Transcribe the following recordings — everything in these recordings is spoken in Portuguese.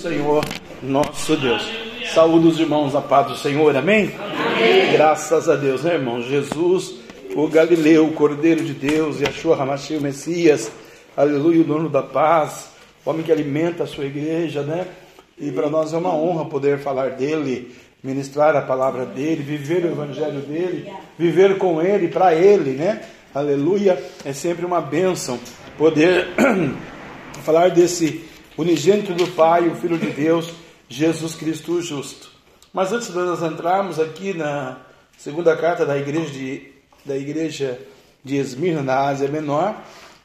Senhor, nosso Deus. Saúde os irmãos a paz do Senhor, amém? amém? Graças a Deus, né, irmãos? Jesus, o Galileu, o Cordeiro de Deus, Yeshua Hamashi, o Messias, aleluia, o dono da paz, o homem que alimenta a sua igreja, né? E para nós é uma honra poder falar dele, ministrar a palavra dele, viver o evangelho dele, viver com ele, para ele, né? Aleluia, é sempre uma bênção poder falar desse unigênito do Pai, o Filho de Deus, Jesus Cristo o justo. Mas antes de nós entrarmos aqui na segunda carta da igreja de, da igreja de Esmirna, na Ásia Menor,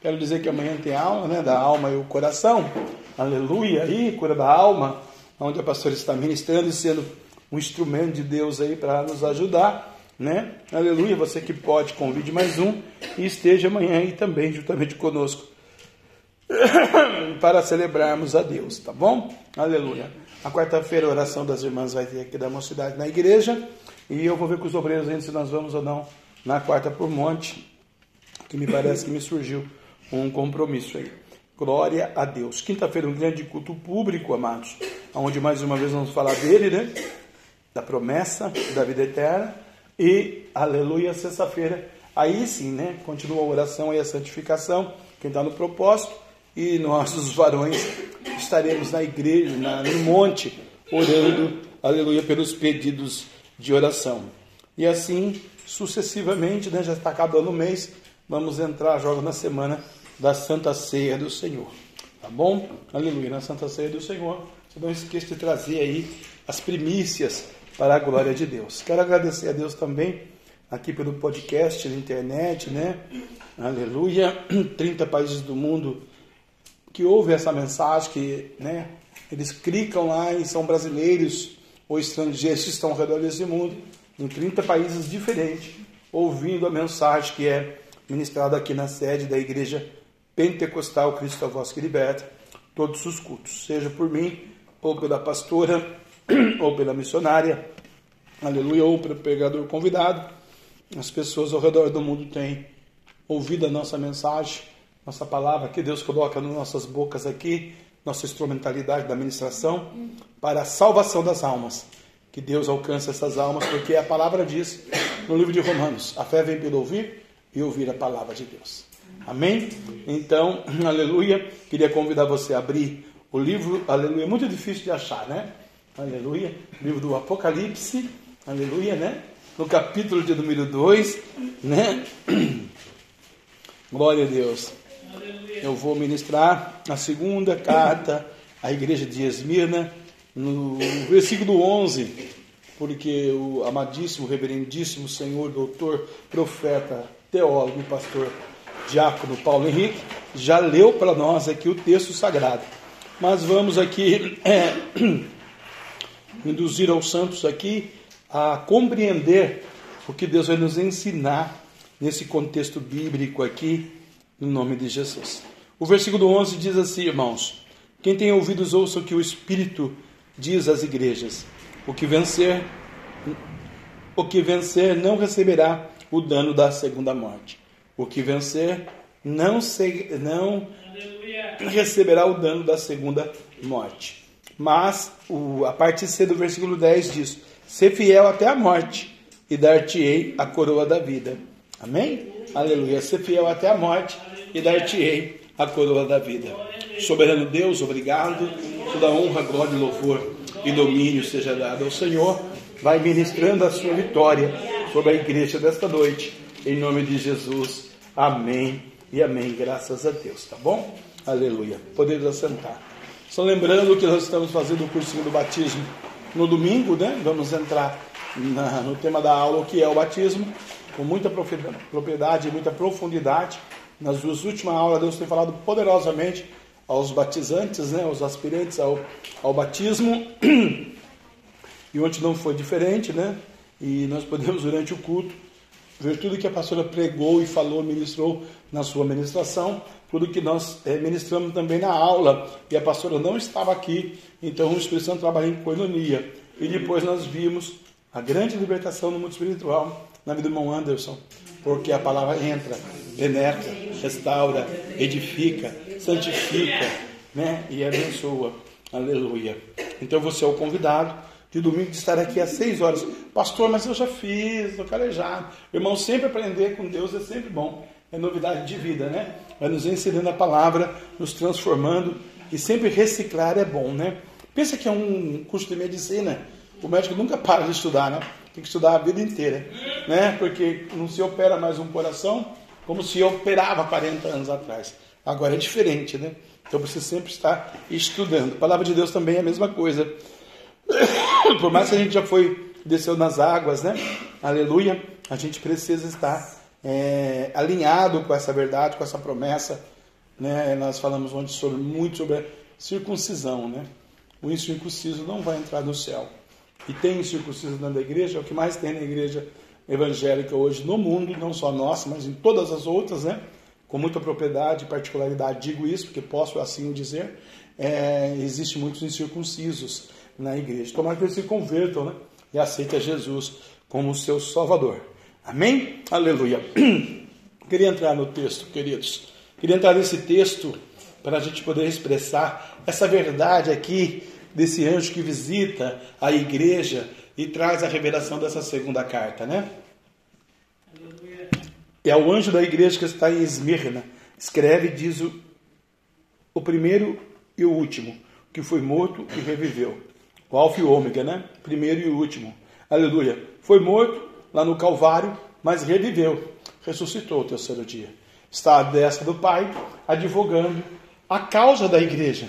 quero dizer que amanhã tem aula, né, da alma e o coração. Aleluia, aí, cura da alma, onde a pastora está ministrando e sendo um instrumento de Deus aí para nos ajudar, né? Aleluia, você que pode, convide mais um e esteja amanhã aí também juntamente conosco para celebrarmos a Deus, tá bom? Aleluia. A quarta-feira a oração das irmãs vai ter aqui da mocidade na igreja e eu vou ver com os obreiros ainda se nós vamos ou não na quarta por monte, que me parece que me surgiu um compromisso aí. Glória a Deus. Quinta-feira um grande culto público, amados, onde mais uma vez vamos falar dele, né? Da promessa da vida eterna e aleluia, sexta-feira. Aí sim, né? Continua a oração e a santificação. Quem está no propósito e nós, os varões, estaremos na igreja, na, no monte, orando, aleluia, pelos pedidos de oração. E assim, sucessivamente, né, já está acabando o mês, vamos entrar joga na semana da Santa Ceia do Senhor. Tá bom? Aleluia, na Santa Ceia do Senhor. Você não esqueça de trazer aí as primícias para a glória de Deus. Quero agradecer a Deus também aqui pelo podcast, na internet, né? Aleluia. 30 países do mundo que ouvem essa mensagem, que né, eles clicam lá e são brasileiros ou estrangeiros que estão ao redor desse mundo, em 30 países diferentes, ouvindo a mensagem que é ministrada aqui na sede da Igreja Pentecostal Cristo a Voz que Liberta, todos os cultos, seja por mim, ou pela pastora, ou pela missionária, aleluia, ou pelo pregador convidado. As pessoas ao redor do mundo têm ouvido a nossa mensagem nossa palavra que Deus coloca nas nossas bocas aqui, nossa instrumentalidade da ministração, para a salvação das almas. Que Deus alcance essas almas, porque a palavra diz no livro de Romanos: a fé vem pelo ouvir e ouvir a palavra de Deus. Amém? Então, aleluia. Queria convidar você a abrir o livro, aleluia. É muito difícil de achar, né? Aleluia. Livro do Apocalipse, aleluia, né? No capítulo de número 2, né? Glória a Deus eu vou ministrar a segunda carta à igreja de Esmirna, no versículo 11, porque o amadíssimo, reverendíssimo Senhor, doutor, profeta, teólogo e pastor diácono Paulo Henrique já leu para nós aqui o texto sagrado. Mas vamos aqui é, induzir aos santos aqui a compreender o que Deus vai nos ensinar nesse contexto bíblico aqui no nome de Jesus. O versículo 11 diz assim, irmãos: Quem tem ouvidos, ouça o que o Espírito diz às igrejas. O que vencer, o que vencer não receberá o dano da segunda morte. O que vencer não, se, não receberá o dano da segunda morte. Mas o, a parte C do versículo 10 diz: Ser fiel até a morte, e dar-te-ei a coroa da vida. Amém? Aleluia. Ser fiel até a morte e dar-te-ei a coroa da vida. Soberano Deus, obrigado. Toda honra, glória, louvor e domínio seja dado ao Senhor. Vai ministrando a sua vitória sobre a igreja desta noite. Em nome de Jesus. Amém e amém. Graças a Deus, tá bom? Aleluia. Podemos assentar. Só lembrando que nós estamos fazendo o cursinho do batismo no domingo, né? Vamos entrar na, no tema da aula, que é o batismo com muita propriedade e muita profundidade. Nas duas últimas aulas, Deus tem falado poderosamente aos batizantes, né, aos aspirantes ao, ao batismo. E ontem não foi diferente, né? E nós podemos, durante o culto, ver tudo que a pastora pregou e falou, ministrou na sua ministração, tudo que nós é, ministramos também na aula. E a pastora não estava aqui, então o Espírito Santo trabalha em coinonia. E depois nós vimos a grande libertação no mundo espiritual na vida do irmão Anderson, porque a palavra entra, penetra, restaura, edifica, santifica, né? E abençoa. Aleluia. Então você é o convidado de domingo de estar aqui às seis horas. Pastor, mas eu já fiz, estou calejado. Irmão, sempre aprender com Deus é sempre bom. É novidade de vida, né? Vai nos ensinando a palavra, nos transformando. E sempre reciclar é bom, né? Pensa que é um curso de medicina. O médico nunca para de estudar, né? Tem que estudar a vida inteira, né? Porque não se opera mais um coração como se operava 40 anos atrás. Agora é diferente, né? Então você sempre está estudando. A palavra de Deus também é a mesma coisa. Por mais que a gente já foi, desceu nas águas, né? Aleluia. A gente precisa estar é, alinhado com essa verdade, com essa promessa. Né? Nós falamos ontem sobre, muito sobre a circuncisão, né? O incircunciso não vai entrar no céu. E tem incircunciso dentro da igreja, é o que mais tem na igreja evangélica hoje no mundo, não só nossa, mas em todas as outras, né? Com muita propriedade e particularidade, digo isso porque posso assim o dizer. É, existe muitos incircuncisos na igreja. Tomara que eles se convertam né? e aceitem Jesus como seu Salvador. Amém? Aleluia. Queria entrar no texto, queridos. Queria entrar nesse texto para a gente poder expressar essa verdade aqui desse anjo que visita a igreja e traz a revelação dessa segunda carta, né? É o anjo da igreja que está em Esmirna. Escreve, diz o, o primeiro e o último, que foi morto e reviveu. O alfa e o ômega, né? Primeiro e o último. Aleluia. Foi morto lá no Calvário, mas reviveu. Ressuscitou o terceiro dia. Está à destra do Pai, advogando a causa da igreja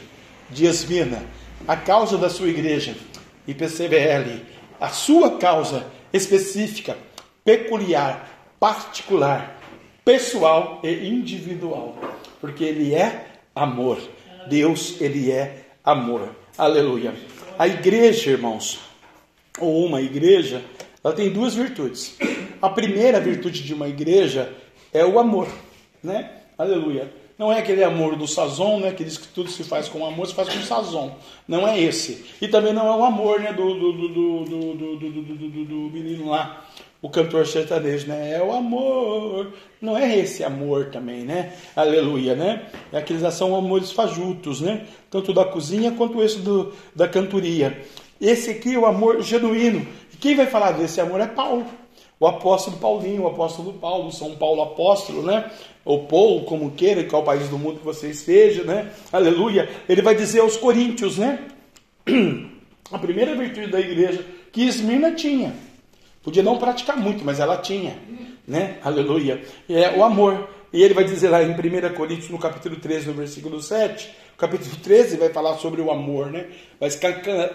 de Esmirna, a causa da sua igreja, IPCBL, a sua causa específica, peculiar, particular, pessoal e individual, porque ele é amor. Deus, ele é amor. Aleluia. A igreja, irmãos, ou uma igreja, ela tem duas virtudes. A primeira virtude de uma igreja é o amor, né? Aleluia. Não é aquele amor do sazon, né, que diz que tudo se faz com amor, se faz com sazon. Não é esse. E também não é o amor né, do, do, do, do, do, do menino lá, o cantor sertanejo, né? É o amor. Não é esse amor também, né? Aleluia, né? É aqueles são amores fajutos, né? Tanto da cozinha quanto esse do, da cantoria. Esse aqui é o amor genuíno. E quem vai falar desse amor é Paulo. O apóstolo Paulinho, o apóstolo Paulo, São Paulo apóstolo, né? Ou Paulo, como queira, qual país do mundo que você esteja, né? Aleluia. Ele vai dizer aos coríntios, né? A primeira virtude da igreja que Esmirna tinha. Podia não praticar muito, mas ela tinha, né? Aleluia. É o amor. E ele vai dizer lá em 1 Coríntios, no capítulo 13, no versículo 7, o capítulo 13 vai falar sobre o amor, né? Vai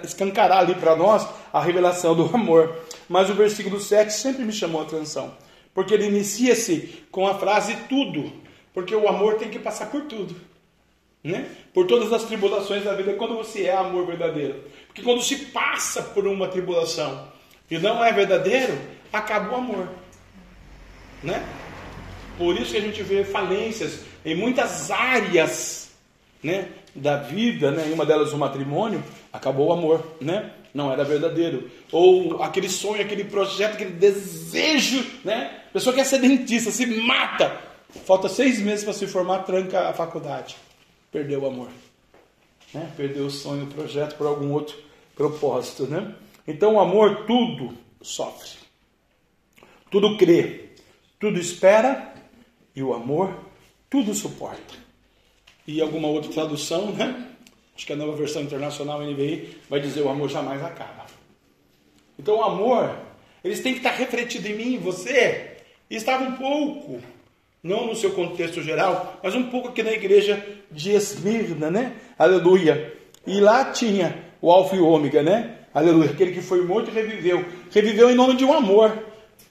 escancarar ali para nós a revelação do amor. Mas o versículo 7 sempre me chamou a atenção, porque ele inicia-se com a frase tudo, porque o amor tem que passar por tudo. Né? Por todas as tribulações da vida, quando você é amor verdadeiro. Porque quando se passa por uma tribulação e não é verdadeiro, acaba o amor. Né? Por isso que a gente vê falências em muitas áreas né, da vida, né, uma delas o matrimônio, acabou o amor, né? Não era verdadeiro. Ou aquele sonho, aquele projeto, aquele desejo, né? A pessoa quer ser dentista, se mata. Falta seis meses para se formar, tranca a faculdade. Perdeu o amor. Né? Perdeu o sonho, o projeto por algum outro propósito. Né? Então o amor tudo sofre. Tudo crê. Tudo espera. E o amor tudo suporta. E alguma outra tradução, né? Acho que a nova versão internacional NVI vai dizer o amor jamais acaba. Então o amor, eles têm que estar refletido em mim, em você. E estava um pouco, não no seu contexto geral, mas um pouco aqui na igreja de Esmirna, né? Aleluia. E lá tinha o alfa e o ômega, né? Aleluia. Aquele que foi morto e reviveu. Reviveu em nome de um amor.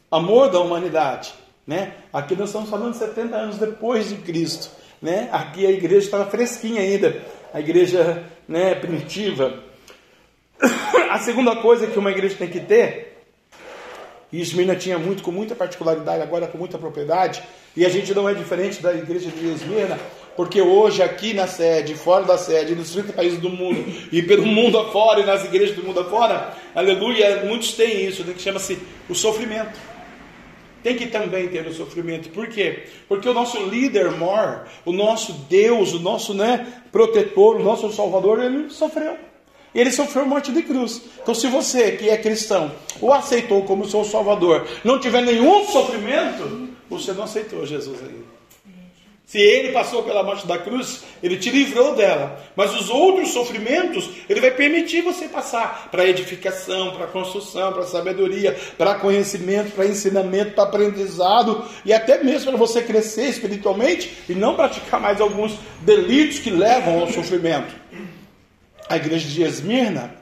Amor da humanidade. Né? Aqui nós estamos falando 70 anos depois de Cristo. Né? Aqui a igreja estava fresquinha ainda a igreja né, primitiva. A segunda coisa que uma igreja tem que ter, e Esmirna tinha muito, com muita particularidade, agora com muita propriedade, e a gente não é diferente da igreja de Esmirna, porque hoje aqui na sede, fora da sede, nos 30 países do mundo, e pelo mundo afora, e nas igrejas do mundo afora, aleluia, muitos têm isso, né, que chama-se o sofrimento tem que também ter o sofrimento. Por quê? Porque o nosso líder mor, o nosso Deus, o nosso né, protetor, o nosso Salvador, ele sofreu. Ele sofreu morte de cruz. Então, se você que é cristão o aceitou como seu Salvador, não tiver nenhum sofrimento, você não aceitou Jesus ainda. Se ele passou pela morte da cruz, ele te livrou dela. Mas os outros sofrimentos, ele vai permitir você passar para edificação, para construção, para sabedoria, para conhecimento, para ensinamento, para aprendizado e até mesmo para você crescer espiritualmente e não praticar mais alguns delitos que levam ao sofrimento. A igreja de Esmirna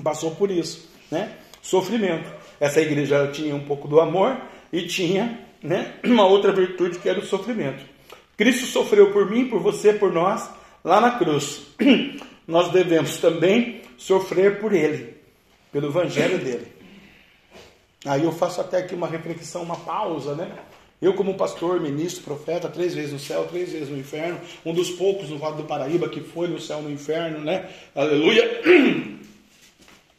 passou por isso, né? Sofrimento. Essa igreja tinha um pouco do amor e tinha, né, uma outra virtude que era o sofrimento. Cristo sofreu por mim, por você, por nós, lá na cruz. Nós devemos também sofrer por Ele, pelo Evangelho dele. Aí eu faço até aqui uma reflexão, uma pausa, né? Eu, como pastor, ministro, profeta, três vezes no céu, três vezes no inferno, um dos poucos no Vale do Paraíba que foi no céu no inferno, né? Aleluia!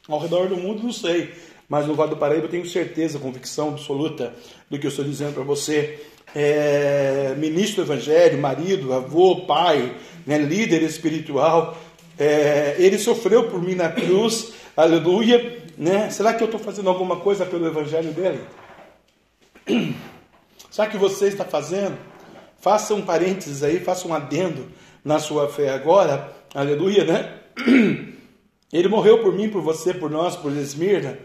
Ao redor do mundo, não sei, mas no Vale do Paraíba eu tenho certeza, convicção absoluta do que eu estou dizendo para você é, ministro do Evangelho, marido, avô, pai, né, líder espiritual. É, ele sofreu por mim na cruz, aleluia. Né? Será que eu estou fazendo alguma coisa pelo Evangelho dele? Será que você está fazendo? Faça um parênteses aí, faça um adendo na sua fé agora, aleluia, né? Ele morreu por mim, por você, por nós, por Esmirna,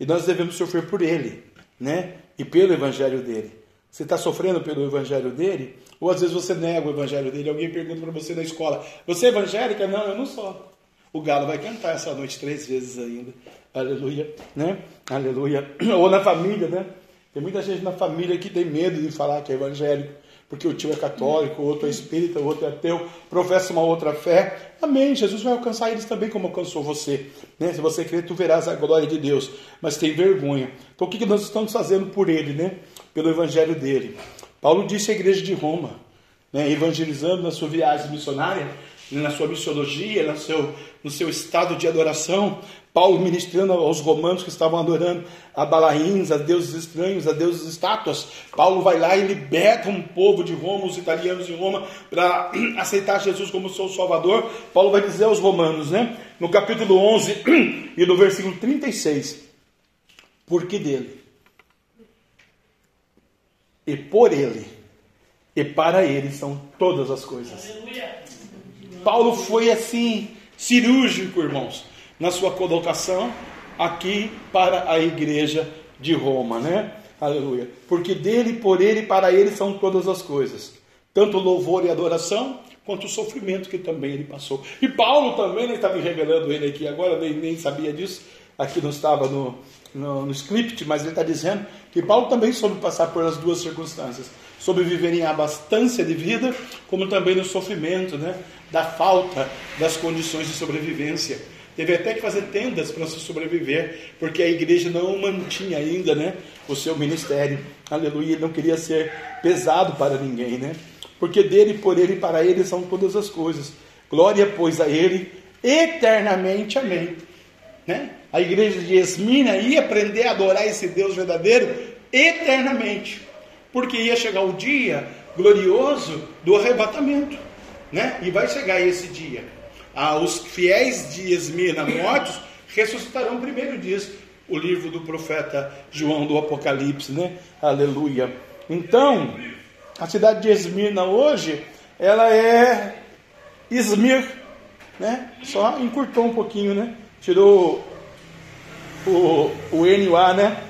e nós devemos sofrer por ele, né? E pelo Evangelho dele. Você está sofrendo pelo evangelho dele? Ou às vezes você nega o evangelho dele. Alguém pergunta para você na escola: Você é evangélica? Não, eu não sou. O galo vai cantar essa noite três vezes ainda. Aleluia, né? Aleluia. Ou na família, né? Tem muita gente na família que tem medo de falar que é evangélico, porque o tio é católico, o outro é espírita, o outro é ateu, professa uma outra fé. Amém. Jesus vai alcançar eles também como alcançou você. Né? Se você crer, tu verás a glória de Deus. Mas tem vergonha. Então o que nós estamos fazendo por ele, né? Pelo evangelho dele. Paulo disse à igreja de Roma, né, evangelizando na sua viagem missionária, na sua missiologia, no seu, no seu estado de adoração, Paulo ministrando aos romanos que estavam adorando a Balaíns, a deuses estranhos, a deuses estátuas. Paulo vai lá e liberta um povo de Roma, os italianos de Roma, para aceitar Jesus como seu Salvador. Paulo vai dizer aos romanos, né, no capítulo 11 e no versículo 36, porque dele e por ele e para ele são todas as coisas. Paulo foi assim cirúrgico, irmãos, na sua colocação aqui para a igreja de Roma, né? Aleluia. Porque dele, por ele e para ele são todas as coisas. Tanto louvor e adoração, quanto o sofrimento que também ele passou. E Paulo também, ele está me revelando ele aqui agora, nem, nem sabia disso, aqui não estava no, no, no script, mas ele está dizendo que Paulo também soube passar por as duas circunstâncias. Soube viver em abastância de vida, como também no sofrimento, né? da falta das condições de sobrevivência. Teve até que fazer tendas para se sobreviver, porque a igreja não mantinha ainda né, o seu ministério. Aleluia, ele não queria ser pesado para ninguém, né? Porque dele, por ele e para ele são todas as coisas. Glória, pois, a ele eternamente. Amém. Né? A igreja de Esmina ia aprender a adorar esse Deus verdadeiro eternamente, porque ia chegar o dia glorioso do arrebatamento, né? E vai chegar esse dia. Ah, os fiéis de Esmina mortos ressuscitarão primeiro, diz o livro do profeta João do Apocalipse, né? Aleluia. Então, a cidade de Esmirna hoje, ela é Esmir, né? Só encurtou um pouquinho, né? tirou o, o N e o A, né?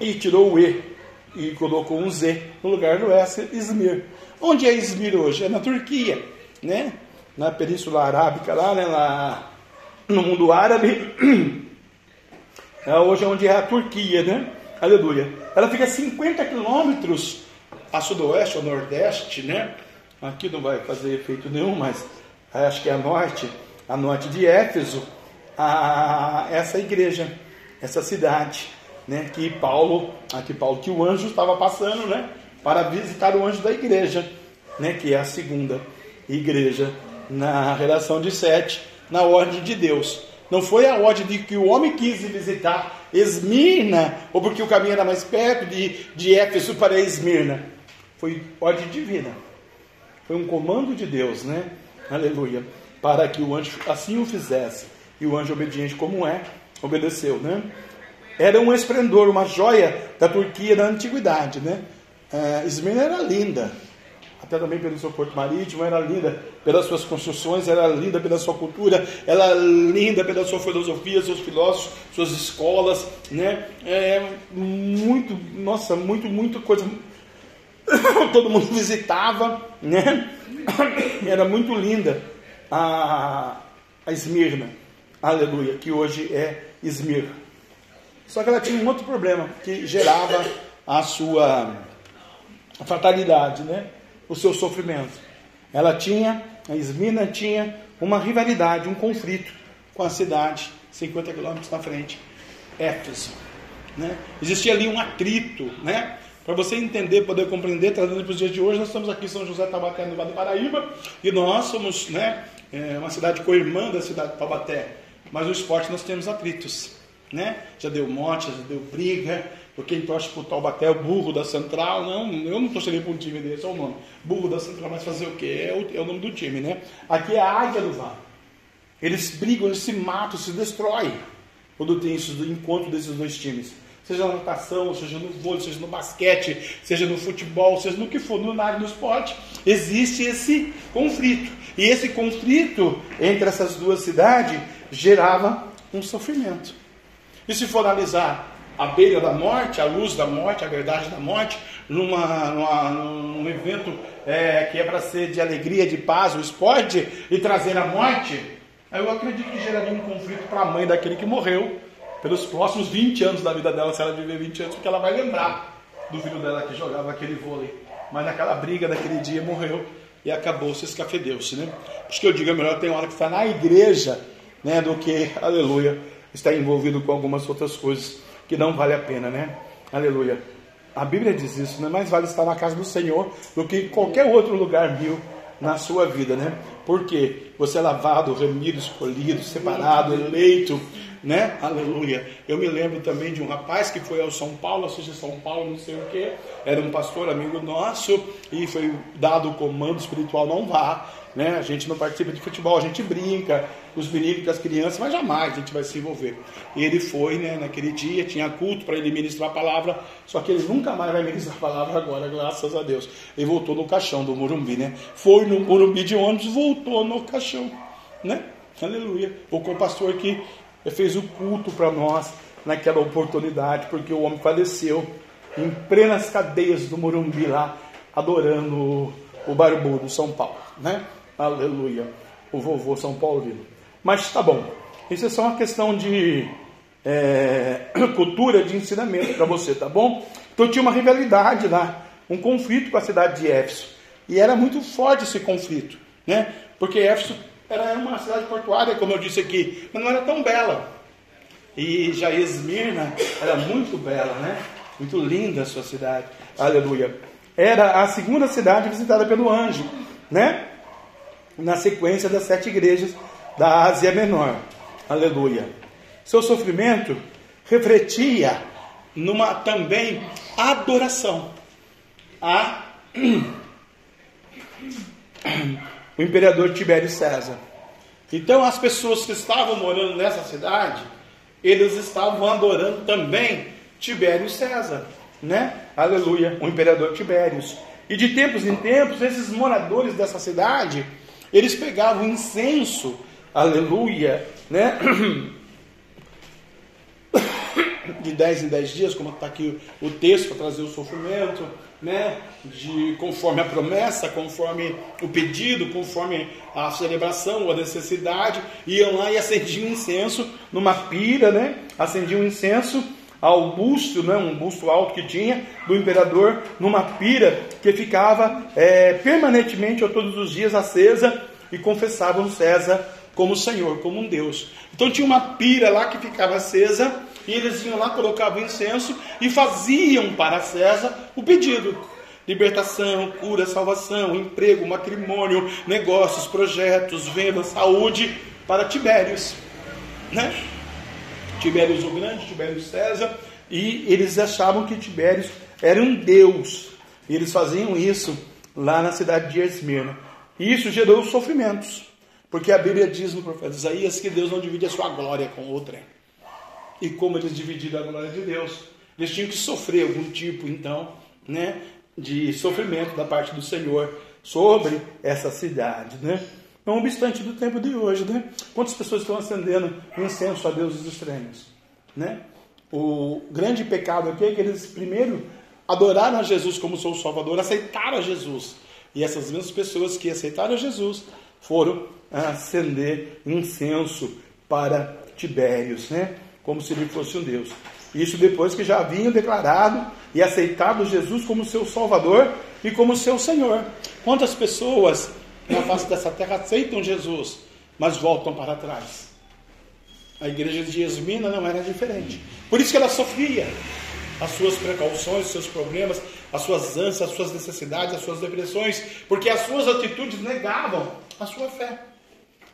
E tirou o E e colocou um Z no lugar do S, Izmir. Onde é Izmir hoje? É na Turquia, né? Na Península Arábica, lá, né? lá no mundo árabe. É hoje é onde é a Turquia, né? Aleluia. Ela fica 50 quilômetros a sudoeste ou nordeste, né? Aqui não vai fazer efeito nenhum, mas acho que é a norte, a norte de Éfeso a essa igreja, essa cidade, né? Que Paulo, aqui Paulo, que o anjo estava passando, né? Para visitar o anjo da igreja, né? Que é a segunda igreja na relação de sete, na ordem de Deus. Não foi a ordem de que o homem quis visitar Esmirna, ou porque o caminho era mais perto de, de Éfeso para Esmirna. Foi ordem divina. Foi um comando de Deus, né? Aleluia. Para que o anjo assim o fizesse e o anjo obediente como é, obedeceu, né? Era um esplendor, uma joia da Turquia da antiguidade, né? Uh, Esmirna era linda, até também pelo seu porto marítimo, era linda pelas suas construções, era linda pela sua cultura, era linda pela sua filosofia, seus filósofos, suas escolas, né? É, muito, nossa, muito, muito coisa. Todo mundo visitava, né? Era muito linda a, a Esmirna, aleluia, que hoje é Esmirna. Só que ela tinha um outro problema que gerava a sua fatalidade, né? o seu sofrimento. Ela tinha, a Esmina tinha uma rivalidade, um conflito com a cidade, 50 quilômetros na frente, Éfeso. Né? Existia ali um atrito, né? Para você entender, poder compreender, trazendo para os dias de hoje, nós estamos aqui em São José Tabaté, no Vale do Paraíba, e nós somos né, é uma cidade co-irmã da cidade de. Mas no esporte nós temos atritos. Né? Já deu morte, já deu briga, porque quem torce pro Taubaté é o burro da Central. Não, eu não torceria para um time desse, é o nome. Burro da Central, mas fazer o quê? É o, é o nome do time, né? Aqui é a Águia do Vale. Eles brigam, eles se matam, se destroem quando tem esse encontro desses dois times. Seja na natação, seja no vôlei, seja no basquete, seja no futebol, seja no que for, no área do esporte, existe esse conflito. E esse conflito entre essas duas cidades gerava um sofrimento. E se for analisar à beira da morte, a luz da morte, a verdade da morte, numa, numa num evento é, que é para ser de alegria, de paz, o esporte, e trazer a morte, eu acredito que geraria um conflito para a mãe daquele que morreu pelos próximos 20 anos da vida dela, se ela viver 20 anos, porque ela vai lembrar do filho dela que jogava aquele vôlei. Mas naquela briga daquele dia morreu e acabou, se escafedeu-se, né? Acho que eu digo, é melhor ter hora que está na igreja, né, do que, aleluia, estar envolvido com algumas outras coisas que não vale a pena, né? Aleluia. A Bíblia diz isso, né? Mais vale estar na casa do Senhor do que em qualquer outro lugar mil na sua vida, né? Porque você é lavado, remido, escolhido, separado, eleito, né? Aleluia. Eu me lembro também de um rapaz que foi ao São Paulo, seja, São Paulo, não sei o que, era um pastor amigo nosso e foi dado o comando espiritual: não vá, né? A gente não participa de futebol, a gente brinca, os meninos, com as crianças, mas jamais a gente vai se envolver. E ele foi, né, naquele dia, tinha culto para ele ministrar a palavra, só que ele nunca mais vai ministrar a palavra agora, graças a Deus. Ele voltou no caixão do Morumbi, né? Foi no Morumbi de ônibus, voltou no caixão, né? Aleluia. O pastor que fez o culto para nós naquela oportunidade, porque o homem faleceu em plenas cadeias do Morumbi lá, adorando o, o barbudo São Paulo, né? Aleluia. O vovô São Paulino. Mas tá bom. Isso é só uma questão de é, cultura, de ensinamento para você, tá bom? Então tinha uma rivalidade lá, um conflito com a cidade de Éfeso. E era muito forte esse conflito, né? Porque Éfeso era uma cidade portuária, como eu disse aqui, mas não era tão bela. E já Esmirna era muito bela, né? Muito linda a sua cidade. Aleluia. Era a segunda cidade visitada pelo anjo, né? Na sequência das sete igrejas da Ásia Menor. Aleluia. Seu sofrimento refletia numa também adoração a o imperador Tibério César. Então as pessoas que estavam morando nessa cidade, eles estavam adorando também Tibério César, né? Aleluia, o imperador Tibérios. E de tempos em tempos, esses moradores dessa cidade, eles pegavam incenso aleluia, né? De 10 em 10 dias, como está aqui o texto para trazer o sofrimento, né? De conforme a promessa, conforme o pedido, conforme a celebração ou a necessidade, iam lá e acendiam incenso numa pira, né? Acendiam incenso ao busto, né, um busto alto que tinha do imperador, numa pira que ficava é, permanentemente ou todos os dias acesa e confessavam César como Senhor, como um Deus. Então tinha uma pira lá que ficava acesa, e eles iam lá, colocavam incenso e faziam para César o pedido: libertação, cura, salvação, emprego, matrimônio, negócios, projetos, venda, saúde para Tibérios, né? Tibérios o Grande, Tibérios César, e eles achavam que Tibérios era um Deus. E eles faziam isso lá na cidade de Esmirna. E isso gerou sofrimentos Porque a Bíblia diz no profeta Isaías que Deus não divide a sua glória com outra. E como eles dividiram a glória de Deus, eles tinham que sofrer algum tipo, então, né, de sofrimento da parte do Senhor sobre essa cidade, né? Não obstante do tempo de hoje, né? Quantas pessoas estão acendendo incenso a deuses estranhos, né? O grande pecado aqui é que eles primeiro adoraram a Jesus como seu Salvador, aceitaram a Jesus. E essas mesmas pessoas que aceitaram a Jesus foram acender incenso para Tibérios, né? Como se ele fosse um Deus. Isso depois que já haviam declarado e aceitado Jesus como seu Salvador e como seu Senhor. Quantas pessoas na face dessa terra aceitam Jesus, mas voltam para trás? A igreja de Esmina não era diferente. Por isso que ela sofria as suas precauções, os seus problemas, as suas ânsias, as suas necessidades, as suas depressões, porque as suas atitudes negavam a sua fé.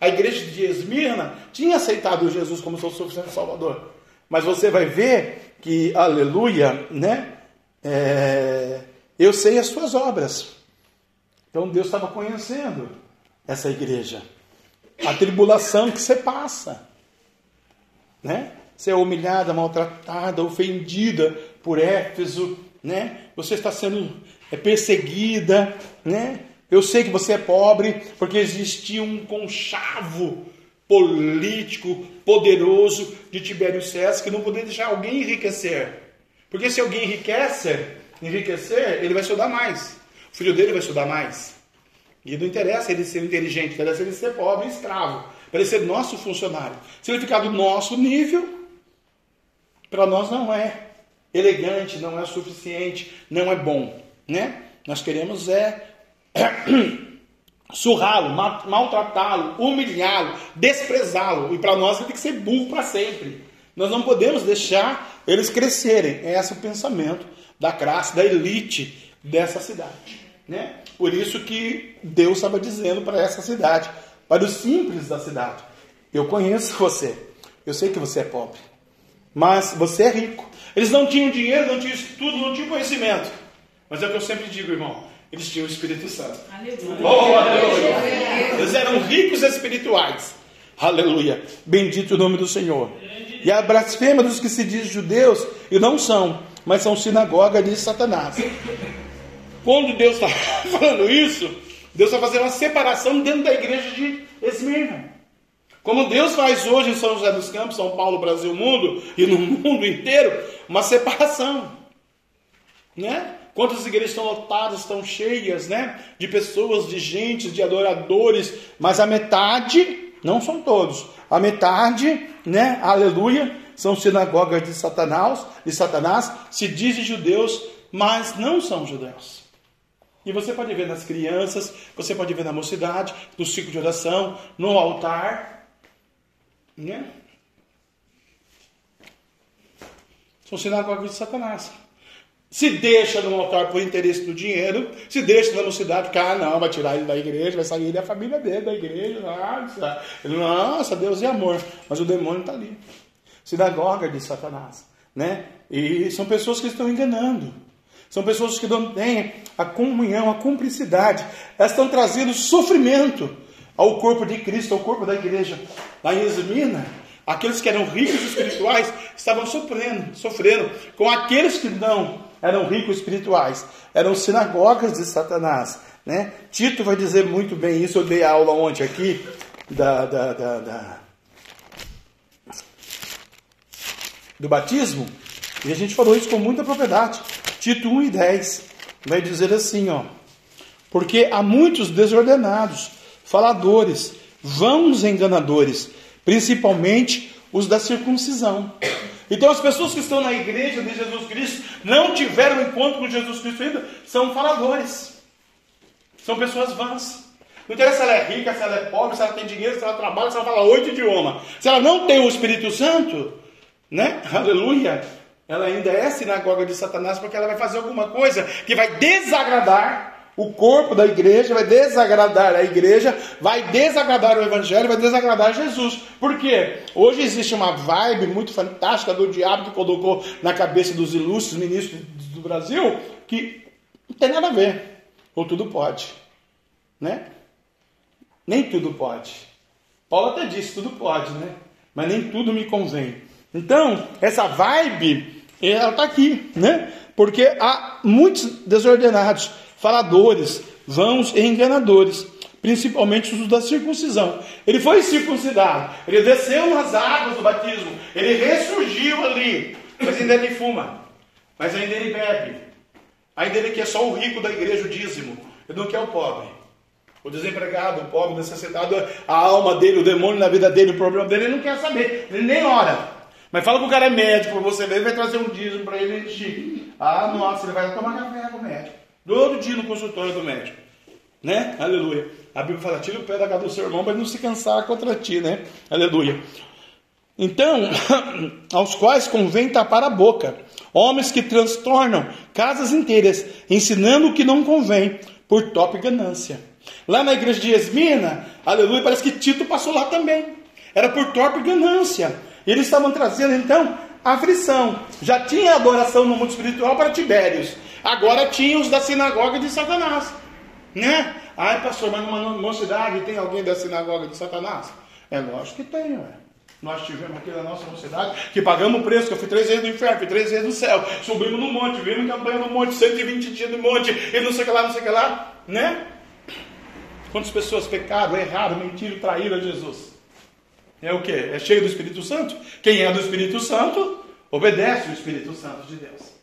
A igreja de Esmirna tinha aceitado Jesus como seu suficiente Salvador. Mas você vai ver que, aleluia, né? É, eu sei as suas obras. Então Deus estava conhecendo essa igreja. A tribulação que você passa. Né? Você é humilhada, maltratada, ofendida por Éfeso, né? Você está sendo é, perseguida, né? Eu sei que você é pobre porque existia um conchavo político poderoso de Tibério César que não poderia deixar alguém enriquecer. Porque se alguém enriquecer, enriquecer, ele vai estudar mais. Filho dele vai estudar mais. E não interessa ele ser inteligente, interessa ele ser pobre escravo. Para ele ser nosso funcionário. Se ele ficar do nosso nível, para nós não é elegante, não é suficiente, não é bom. Né? Nós queremos é surrá-lo, maltratá-lo, humilhá-lo, desprezá-lo. E para nós ele tem que ser burro para sempre. Nós não podemos deixar eles crescerem. É esse o pensamento da classe, da elite dessa cidade. Né? Por isso que Deus estava dizendo para essa cidade, para os simples da cidade: Eu conheço você, eu sei que você é pobre, mas você é rico. Eles não tinham dinheiro, não tinham estudo, não tinham conhecimento. Mas é o que eu sempre digo, irmão: eles tinham o Espírito Santo. Aleluia. Oh, aleluia. Eles eram ricos espirituais. Aleluia. Bendito o nome do Senhor. E a blasfêmia dos que se dizem judeus e não são, mas são sinagoga de Satanás. Quando Deus está falando isso, Deus está fazendo uma separação dentro da igreja de Esmirna. Como Deus faz hoje em São José dos Campos, São Paulo, Brasil, mundo e no mundo inteiro, uma separação. Né? Quantas igrejas estão lotadas, estão cheias, né? De pessoas, de gente, de adoradores, mas a metade, não são todos, a metade, né? Aleluia, são sinagogas de Satanás, de Satanás, se dizem judeus, mas não são judeus. E você pode ver nas crianças, você pode ver na mocidade, no ciclo de oração, no altar, né? São sinagogas de Satanás. Se deixa no altar por interesse do dinheiro, se deixa na mocidade, cara, não, vai tirar ele da igreja, vai sair da família dele, da igreja, nossa, nossa, Deus é amor, mas o demônio está ali. Sinagoga de Satanás, né? E são pessoas que estão enganando. São pessoas que não têm a comunhão, a cumplicidade. Elas estão trazendo sofrimento ao corpo de Cristo, ao corpo da igreja. Lá em Esmina, aqueles que eram ricos espirituais estavam sofrendo, sofrendo com aqueles que não eram ricos espirituais, eram sinagogas de Satanás. Né? Tito vai dizer muito bem isso. Eu dei aula ontem aqui da, da, da, da do batismo e a gente falou isso com muita propriedade. Tito 1 e 10 vai dizer assim, ó: Porque há muitos desordenados, faladores, vãos enganadores, principalmente os da circuncisão então as pessoas que estão na igreja de Jesus Cristo não tiveram encontro com Jesus Cristo ainda, são faladores. São pessoas vãs. Não interessa se ela é rica, se ela é pobre, se ela tem dinheiro, se ela trabalha, se ela fala oito idiomas. Se ela não tem o Espírito Santo, né? Aleluia. Ela ainda é sinagoga de Satanás porque ela vai fazer alguma coisa que vai desagradar o corpo da igreja, vai desagradar a igreja, vai desagradar o evangelho, vai desagradar Jesus. Por quê? Hoje existe uma vibe muito fantástica do diabo que colocou na cabeça dos ilustres ministros do Brasil que não tem nada a ver. Ou tudo pode, né? Nem tudo pode. Paulo até disse, tudo pode, né? Mas nem tudo me convém. Então, essa vibe, ela está aqui, né? Porque há muitos desordenados, faladores, vãos e enganadores, principalmente os da circuncisão. Ele foi circuncidado, ele desceu nas águas do batismo, ele ressurgiu ali, mas ainda ele fuma, mas ainda ele bebe, ainda ele quer só o rico da igreja, o dízimo, ele não quer o pobre. O desempregado, o pobre, necessitado, a alma dele, o demônio na vida dele, o problema dele, ele não quer saber, ele nem ora. Mas fala que o cara é médico, para você ver, vai trazer um dízimo para ele encher. Ah, nossa, ele vai tomar café com o médico. Todo dia no consultório do médico. Né? Aleluia. A Bíblia fala: tira o pé da cara do seu irmão para não se cansar contra ti, né? Aleluia. Então, aos quais convém tapar a boca, homens que transtornam casas inteiras, ensinando o que não convém, por top ganância. Lá na igreja de Esmina, aleluia, parece que Tito passou lá também. Era por torpe ganância. Eles estavam trazendo então aflição. Já tinha adoração no mundo espiritual para Tibérios. Agora tinha os da sinagoga de Satanás. Né? Ai, pastor, mas numa mocidade tem alguém da sinagoga de Satanás? É lógico que tem, ué. Nós tivemos aqui na nossa mocidade que pagamos o preço, que eu fui três vezes no inferno, fui três vezes no céu, subimos no monte, vimos campanha no monte, 120 dias no monte, e não sei o que lá, não sei o que lá, né? Quantas pessoas pecaram, erraram, mentiram, traíram a Jesus? É o que? É cheio do Espírito Santo? Quem é do Espírito Santo, obedece o Espírito Santo de Deus.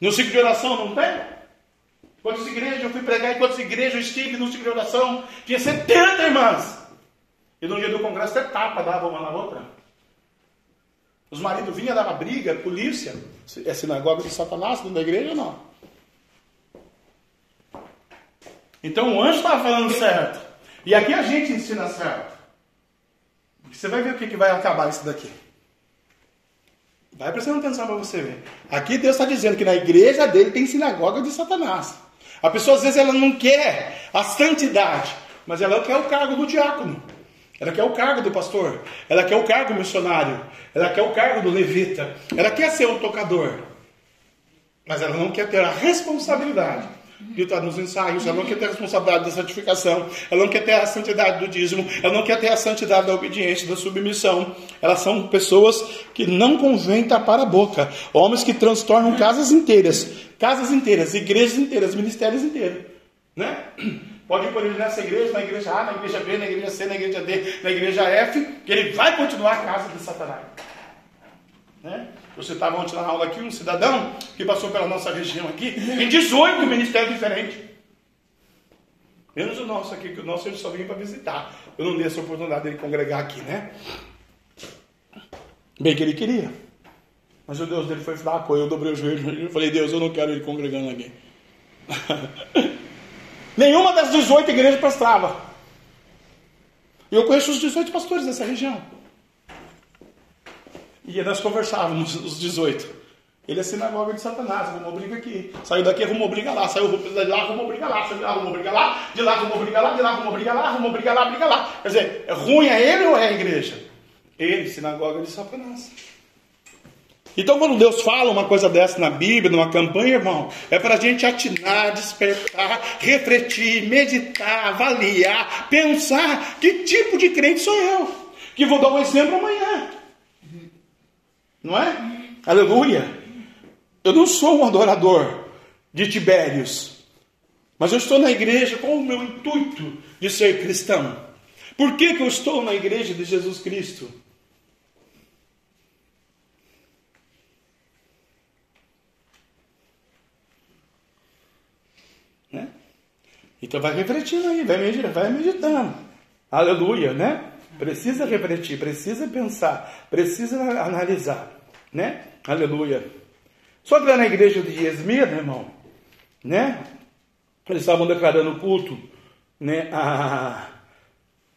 No ciclo de oração não tem? Quantas igrejas eu fui pregar e quantas igrejas eu estive no ciclo de oração? Tinha 70 irmãs. E no dia do congresso até tapa dava uma na outra. Os maridos vinham, dava briga, polícia. É sinagoga de Satanás dentro da igreja ou não? Então o anjo estava falando certo. E aqui a gente ensina certo. Você vai ver o que, que vai acabar isso daqui. Vai prestando atenção para você ver. Aqui Deus está dizendo que na igreja dele tem sinagoga de Satanás. A pessoa às vezes ela não quer a santidade, mas ela quer o cargo do diácono. Ela quer o cargo do pastor. Ela quer o cargo missionário. Ela quer o cargo do levita. Ela quer ser o tocador. Mas ela não quer ter a responsabilidade de estar nos ensaios, ela não quer ter a responsabilidade da santificação, ela não quer ter a santidade do dízimo, ela não quer ter a santidade da obediência, da submissão. Elas são pessoas que não convém tapar a boca, homens que transtornam casas inteiras, casas inteiras, igrejas inteiras, ministérios inteiros, né? Pode ir por ele nessa igreja, na igreja A, na igreja B, na igreja C, na igreja D, na igreja F, que ele vai continuar a casa de Satanás. Né? Eu citava ontem na aula aqui um cidadão que passou pela nossa região aqui em 18 ministérios diferentes. Menos o nosso aqui, que o nosso ele só vinha para visitar. Eu não dei essa oportunidade dele congregar aqui, né? Bem que ele queria. Mas o Deus dele foi fraco. Eu dobrei o joelho e falei, Deus, eu não quero ele congregando aqui. Nenhuma das 18 igrejas prestava. Eu conheço os 18 pastores dessa região. E nós conversávamos, os 18. Ele é sinagoga de Satanás, arrumou briga aqui. Saiu daqui, arrumou briga lá. Saiu de lá, arrumou briga lá. Saiu de lá, arrumou briga lá. De lá, arrumou briga lá. De lá, arrumou briga lá. Arrumou briga lá, briga lá. Quer dizer, é ruim é ele ou é a igreja? Ele, sinagoga de Satanás. Então, quando Deus fala uma coisa dessa na Bíblia, numa campanha, irmão, é para a gente atinar, despertar, refletir, meditar, avaliar, pensar que tipo de crente sou eu. Que vou dar um exemplo amanhã. Não é? Aleluia. Eu não sou um adorador de Tibérios, mas eu estou na igreja com o meu intuito de ser cristão. Por que, que eu estou na igreja de Jesus Cristo? Né? Então vai refletindo aí, vai meditando, vai meditando. Aleluia, né? Precisa refletir, precisa pensar, precisa analisar, né? Aleluia. Só que lá na igreja de Esmirna, irmão, né? Eles estavam declarando culto, né? A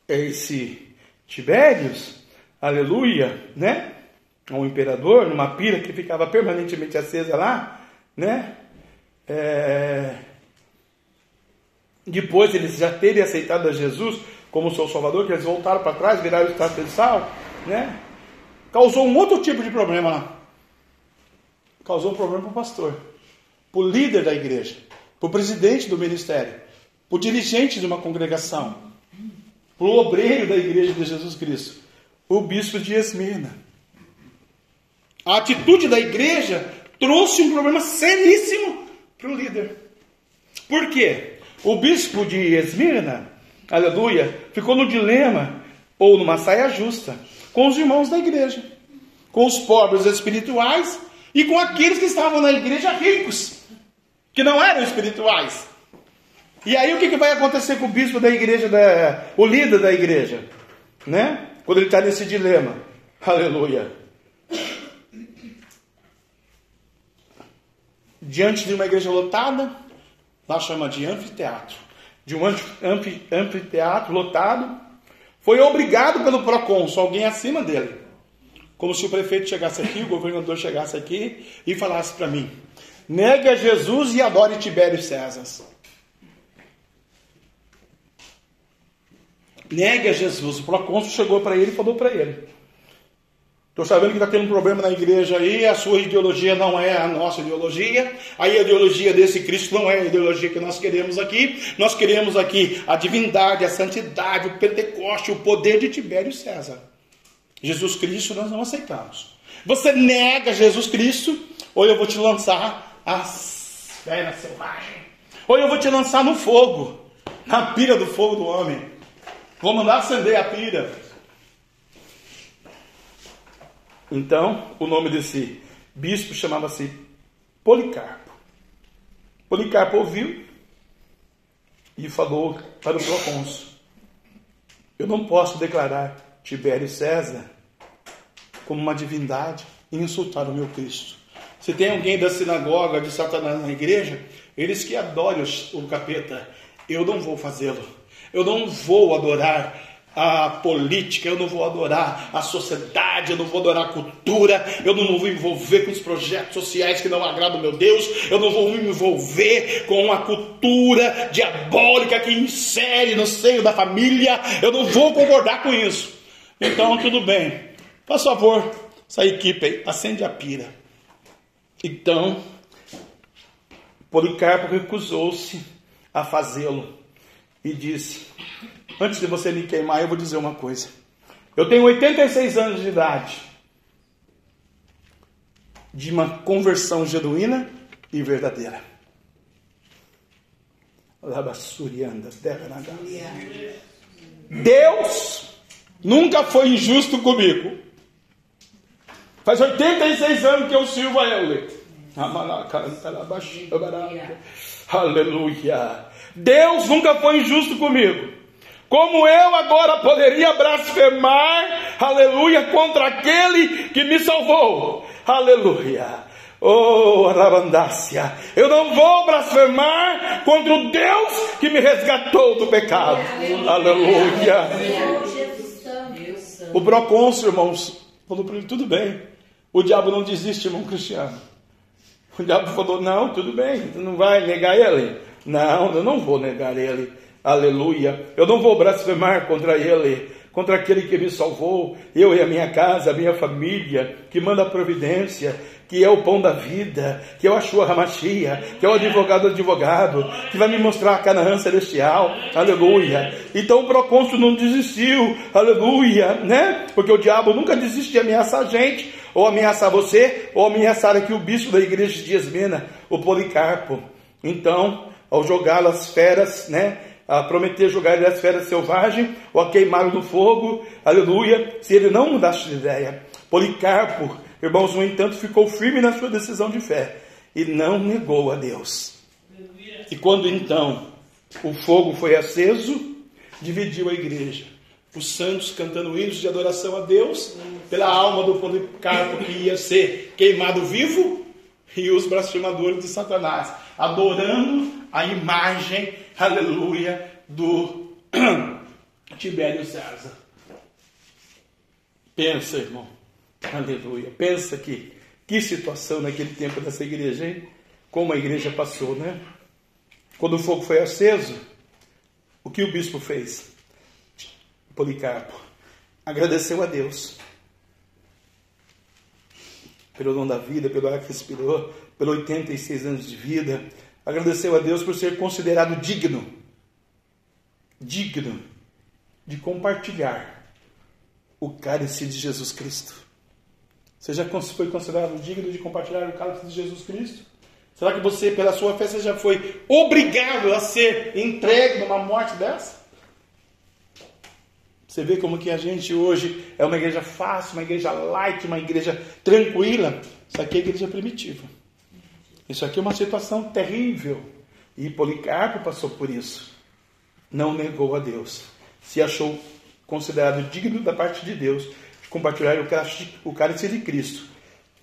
esse Tibérios, aleluia, né? Ao imperador, numa pira que ficava permanentemente acesa lá, né? É... Depois eles já terem aceitado a Jesus, como seu Salvador, que eles voltaram para trás, viraram o estado de sal, né? Causou um outro tipo de problema lá. Causou um problema para o pastor, para o líder da igreja, para o presidente do ministério, para o dirigente de uma congregação. para o obreiro da igreja de Jesus Cristo, o bispo de Esmirna. A atitude da igreja trouxe um problema seríssimo para o líder. Por quê? O bispo de Esmirna, aleluia, ficou no dilema ou numa saia justa com os irmãos da igreja, com os pobres espirituais e com aqueles que estavam na igreja ricos, que não eram espirituais. E aí o que, que vai acontecer com o bispo da igreja, da, o líder da igreja? Né? Quando ele está nesse dilema. Aleluia. Diante de uma igreja lotada, lá chama de anfiteatro. De um anfiteatro lotado, foi obrigado pelo procônsul, alguém acima dele. Como se o prefeito chegasse aqui, o governador chegasse aqui e falasse para mim: negue a Jesus e adore Tibério César. Negue a Jesus. O procônsul chegou para ele e falou para ele: Estou sabendo que está tendo um problema na igreja aí, a sua ideologia não é a nossa ideologia, a ideologia desse Cristo não é a ideologia que nós queremos aqui. Nós queremos aqui a divindade, a santidade, o Pentecoste, o poder de Tibério César. Jesus Cristo nós não aceitamos. Você nega Jesus Cristo, ou eu vou te lançar as feras selvagens, ou eu vou te lançar no fogo, na pira do fogo do homem. Vou mandar acender a pira. Então, o nome desse bispo chamava-se Policarpo. Policarpo ouviu e falou para o procônsul: Eu não posso declarar Tibério César como uma divindade e insultar o meu Cristo. Se tem alguém da sinagoga de Satanás na igreja, eles que adoram o capeta, eu não vou fazê-lo. Eu não vou adorar a política, eu não vou adorar a sociedade, eu não vou adorar a cultura, eu não vou me envolver com os projetos sociais que não agradam meu Deus, eu não vou me envolver com a cultura diabólica que insere no seio da família, eu não vou concordar com isso. Então, tudo bem, faz favor, essa equipe aí, acende a pira. Então, Policarpo recusou-se a fazê-lo e disse: Antes de você me queimar, eu vou dizer uma coisa. Eu tenho 86 anos de idade, de uma conversão genuína e verdadeira. Deus nunca foi injusto comigo. Faz 86 anos que eu sirvo a Ele. Aleluia. Deus nunca foi injusto comigo. Como eu agora poderia blasfemar, aleluia, contra aquele que me salvou, aleluia. Oh, arabandácia, eu não vou blasfemar contra o Deus que me resgatou do pecado, aleluia. O procônsul, irmãos, falou para ele: tudo bem, o diabo não desiste, irmão Cristiano. O diabo falou: não, tudo bem, tu não vai negar ele. Não, eu não vou negar ele. Aleluia. Eu não vou blasfemar contra ele, contra aquele que me salvou, eu e a minha casa, a minha família, que manda a providência, que é o pão da vida, que é o Ashua Hamashia, que é o advogado advogado, que vai me mostrar a Canaã celestial, aleluia. Então o procônsul não desistiu, aleluia, né? Porque o diabo nunca desiste de ameaçar a gente, ou ameaçar você, ou ameaçar aqui o bispo da igreja de Esmena, o Policarpo. Então, ao jogá-lo as feras, né? A prometer jogar ele as feras selvagens, ou a queimá-lo no fogo, aleluia, se ele não mudasse de ideia. Policarpo, irmãos, no entanto, ficou firme na sua decisão de fé e não negou a Deus. E quando então o fogo foi aceso, dividiu a igreja. Os santos cantando hinos de adoração a Deus, pela alma do Policarpo que ia ser queimado vivo, e os blasfemadores de Satanás, adorando a imagem, aleluia, do Tibério César. Pensa, irmão, aleluia, pensa que, que situação naquele tempo dessa igreja, hein? Como a igreja passou, né? Quando o fogo foi aceso, o que o bispo fez? Policarpo agradeceu a Deus pelo dom da vida, pelo ar que respirou, pelos 86 anos de vida, agradeceu a Deus por ser considerado digno. Digno de compartilhar o cálice de Jesus Cristo? Você já foi considerado digno de compartilhar o cálice de Jesus Cristo? Será que você, pela sua fé, já foi obrigado a ser entregue numa morte dessa? Você vê como que a gente hoje é uma igreja fácil, uma igreja light, uma igreja tranquila. Isso aqui é igreja primitiva. Isso aqui é uma situação terrível. E Policarpo passou por isso. Não negou a Deus. Se achou considerado digno da parte de Deus de compartilhar o cálice de Cristo.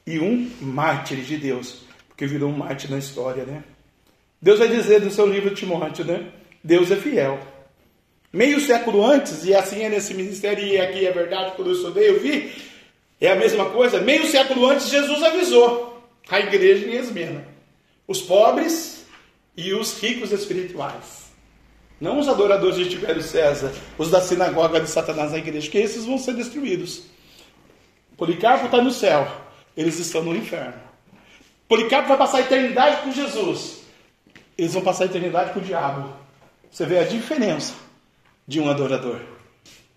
E um mártir de Deus. Porque virou um mártir na história, né? Deus vai dizer no seu livro Timóteo, né? Deus é fiel. Meio século antes, e assim é nesse ministério, e aqui é verdade, quando eu estudei, eu vi, é a mesma coisa. Meio século antes, Jesus avisou a igreja em Esmena: os pobres e os ricos espirituais. Não os adoradores de Tibério César, os da sinagoga de Satanás na igreja, que esses vão ser destruídos. Policarpo está no céu, eles estão no inferno. Policarpo vai passar a eternidade com Jesus, eles vão passar a eternidade com o diabo. Você vê a diferença de um adorador.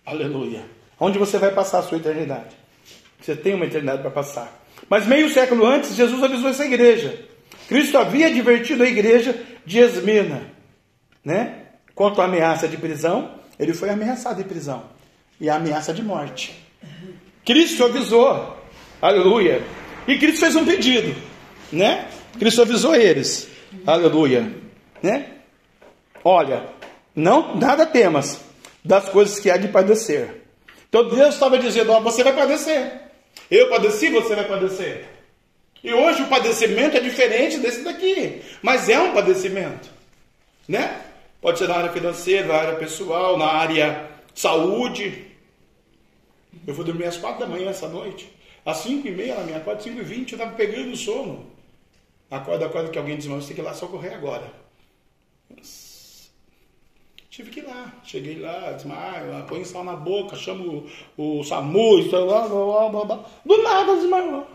Aleluia. Onde você vai passar a sua eternidade? Você tem uma eternidade para passar. Mas meio século antes, Jesus avisou essa igreja. Cristo havia advertido a igreja de Esmina, né? Quanto à ameaça de prisão, ele foi ameaçado de prisão e a ameaça de morte. Cristo avisou, aleluia. E Cristo fez um pedido, né? Cristo avisou eles, aleluia, né? Olha, não, nada temas das coisas que há de padecer. Então Deus estava dizendo: ó, você vai padecer. Eu padeci, você vai padecer. E hoje o padecimento é diferente desse daqui, mas é um padecimento, né? Pode ser na área financeira, na área pessoal, na área saúde. Eu vou dormir às quatro da manhã essa noite. Às cinco e meia na minha quarta, cinco e vinte, eu estava pegando sono. Acorda, acorda que alguém desmaiou, você tem que ir lá socorrer agora. Tive que ir lá. Cheguei lá, desmaio, põe sal na boca, chamo o, o SAMU, blá, blá, blá, blá. do nada desmaiou.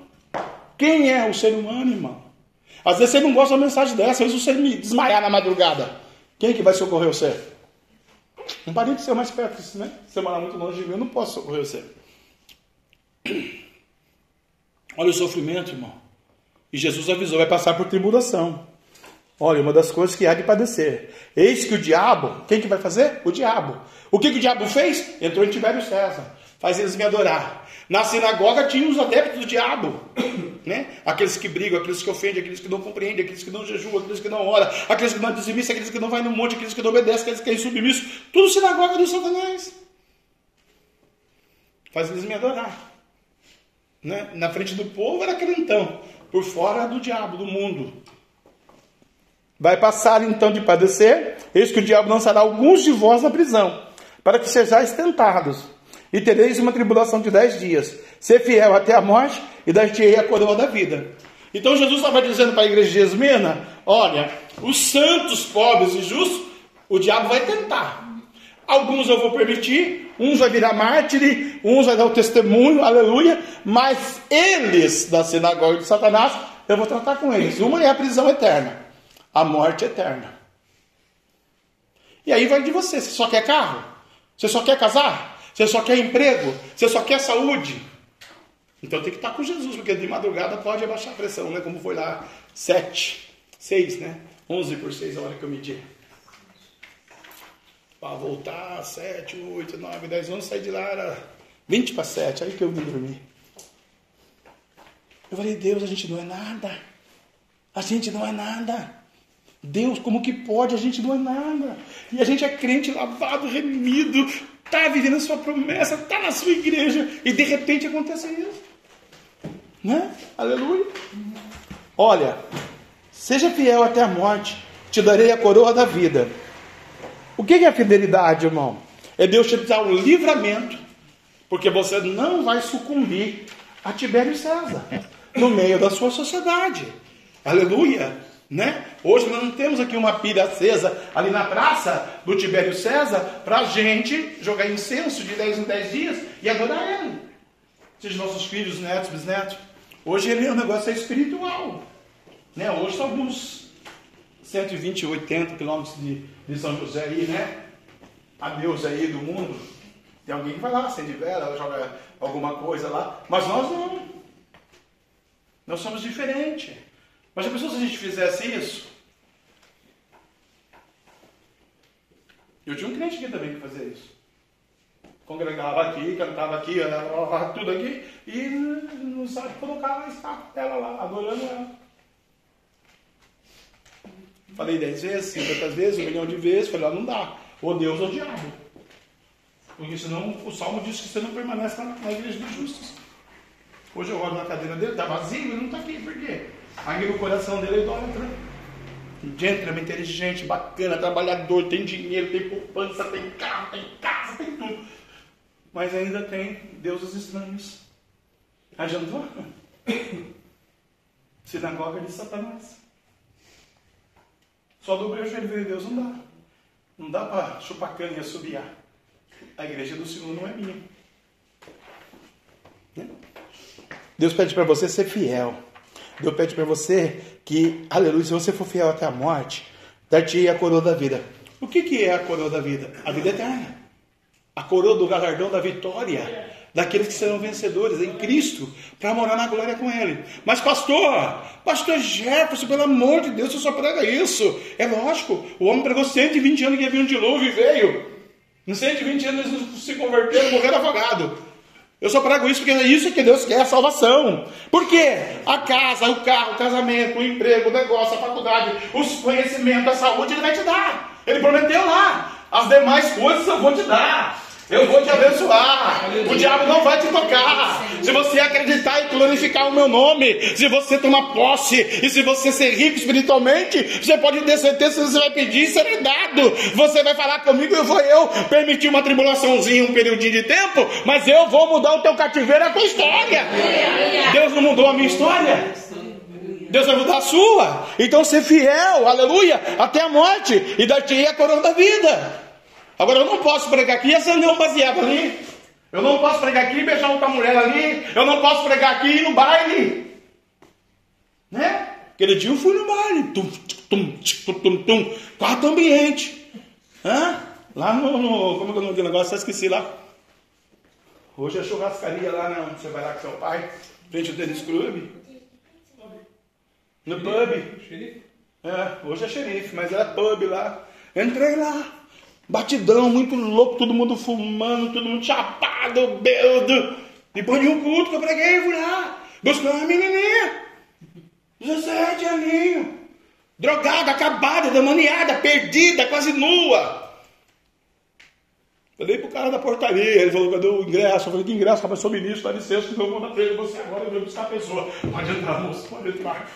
Quem é o ser humano, irmão? Às vezes você não gosta uma mensagem dessa, às vezes você me desmaiar na madrugada. Quem é que vai socorrer você? Um parente seu mais perto, né? Você mora muito longe de mim, eu não posso socorrer você. Olha o sofrimento, irmão. E Jesus avisou, vai passar por tribulação. Olha, uma das coisas que há de padecer. Eis que o diabo, quem que vai fazer? O diabo. O que, que o diabo fez? Entrou em Tibério César. Faz eles me adorar. Na sinagoga tinha os adeptos do diabo. Né? Aqueles que brigam, aqueles que ofendem, aqueles que não compreendem, aqueles que não jejuam, aqueles que não oram, aqueles que não dizimissam, aqueles que não vai no monte, aqueles que não obedecem, aqueles que é submissos. Tudo sinagoga do Satanás. Faz eles me adorar. Né? Na frente do povo era crentão. Por fora do diabo, do mundo. Vai passar então de padecer, eis que o diabo lançará alguns de vós na prisão, para que sejais tentados, e tereis uma tribulação de dez dias. Ser fiel até a morte, e dar-te-ei a coroa da vida. Então Jesus estava dizendo para a igreja de Esmina: olha, os santos, pobres e justos, o diabo vai tentar. Alguns eu vou permitir, uns vai virar mártir, uns vai dar o testemunho, aleluia, mas eles da sinagoga de Satanás, eu vou tratar com eles. Uma é a prisão eterna a morte eterna. E aí vai de você. Você só quer carro? Você só quer casar? Você só quer emprego? Você só quer saúde? Então tem que estar com Jesus, porque de madrugada pode abaixar a pressão, né? Como foi lá, sete, seis, né? Onze por seis a hora que eu medi. Para voltar, sete, oito, nove, dez, onze, sair de lá era vinte para sete, aí que eu me dormi. Eu falei, Deus, a gente não é nada. A gente não é nada. Deus, como que pode? A gente não é nada. E a gente é crente lavado, remido, está vivendo a sua promessa, está na sua igreja, e de repente acontece isso. Né? Aleluia. Olha, seja fiel até a morte, te darei a coroa da vida. O que é a fidelidade, irmão? É Deus te dar um livramento, porque você não vai sucumbir a Tibério César no meio da sua sociedade. Aleluia. Né? Hoje nós não temos aqui uma pilha acesa ali na praça do Tibério César para a gente jogar incenso de 10 em 10 dias e adorar ele. Seja nossos filhos, netos, bisnetos. Hoje ele, o negócio é espiritual. Né? Hoje são alguns 120, 80 quilômetros de, de São José aí, né? A Deus aí do mundo. Tem alguém que vai lá, acende vela, joga alguma coisa lá, mas nós não. Nós somos diferentes. Mas já pensou se a gente fizesse isso? Eu tinha um crente aqui também que fazia isso. Congregava aqui, cantava aqui, tudo aqui, e não sabe colocar a estátua dela lá, adorando ela. Falei dez vezes, cinquenta vezes, um milhão de vezes, falei, ó, não dá. Ou Deus ou o diabo. Porque senão o Salmo diz que você não permanece na, na igreja dos justos. Hoje eu olho na cadeira dele, está vazio, ele não está aqui, por quê? Aí no coração dele é idólatra. Gentleman, inteligente, bacana, trabalhador, tem dinheiro, tem poupança, tem carro, tem casa, tem tudo. Mas ainda tem deuses estranhos. Adiantou? Sinagoga de Satanás. Só dobrei o joelho e Deus não dá. Não dá para chupar cana e assobiar. A igreja do Senhor não é minha. Deus pede para você ser fiel. Deus pede para você que, aleluia, se você for fiel até a morte, dar-te a coroa da vida. O que, que é a coroa da vida? A vida eterna. A coroa do galardão da vitória daqueles que serão vencedores em Cristo para morar na glória com Ele. Mas, pastor, pastor Jefferson, pelo amor de Deus, você só prega isso. É lógico, o homem pregou 120 anos que havia um dilúvio e veio. Em 120 anos eles se converteram, morreram afogado. Eu só prego isso porque é isso que Deus quer, a salvação. Por quê? A casa, o carro, o casamento, o emprego, o negócio, a faculdade, os conhecimentos, a saúde, Ele vai te dar. Ele prometeu lá. As demais coisas eu vou te dar. Eu vou te abençoar. O diabo não vai te tocar. Se você acreditar e glorificar o meu nome, se você tomar posse e se você ser rico espiritualmente, você pode ter certeza que você vai pedir ser dado. Você vai falar comigo, eu vou eu permitir uma tribulaçãozinha, um período de tempo, mas eu vou mudar o teu cativeiro, a tua história. Deus não mudou a minha história. Deus vai mudar a sua. Então ser fiel, aleluia, até a morte e dar-te a coroa da vida. Agora eu não posso pregar aqui e acender um baseado ali. Eu não posso pregar aqui e beijar outra mulher ali. Eu não posso pregar aqui e ir no baile. Né? Aquele dia eu fui no baile. Tum, tum, tum, tum, tum. Quarto ambiente. Hã? Lá no, no. Como é que é o nome do negócio? Eu esqueci lá. Hoje é churrascaria lá, né? Você vai lá com seu pai, frente ao tênis clube. No pub. É, hoje é xerife, mas era pub lá. Entrei lá. Batidão, muito louco, todo mundo fumando, todo mundo chapado, bêbado. Depois de um culto que eu preguei, fui lá, buscar uma menininha, 17 aninhos, drogada, acabada, demoniada, perdida, quase nua. Falei pro cara da portaria, ele falou, cadê o ingresso? Eu falei, que ingresso? Eu sou ministro, dá licença, que eu vou na frente de você agora, eu vou buscar a pessoa. Pode entrar, moço, pode entrar.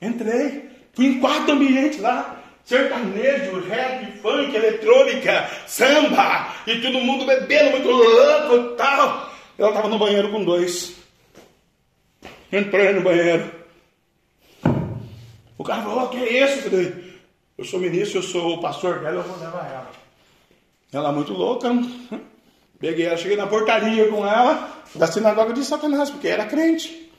Entrei, fui em quarto ambiente lá, sertanejo, rap, funk, eletrônica, samba, e todo mundo bebendo, muito louco e tal. Ela estava no banheiro com dois. Entrei no banheiro. O cara falou, o que é isso? Eu falei, eu sou ministro, eu sou o pastor dela, eu vou levar ela. Ela muito louca. Peguei ela, cheguei na portaria com ela, da sinagoga de Satanás, porque era crente.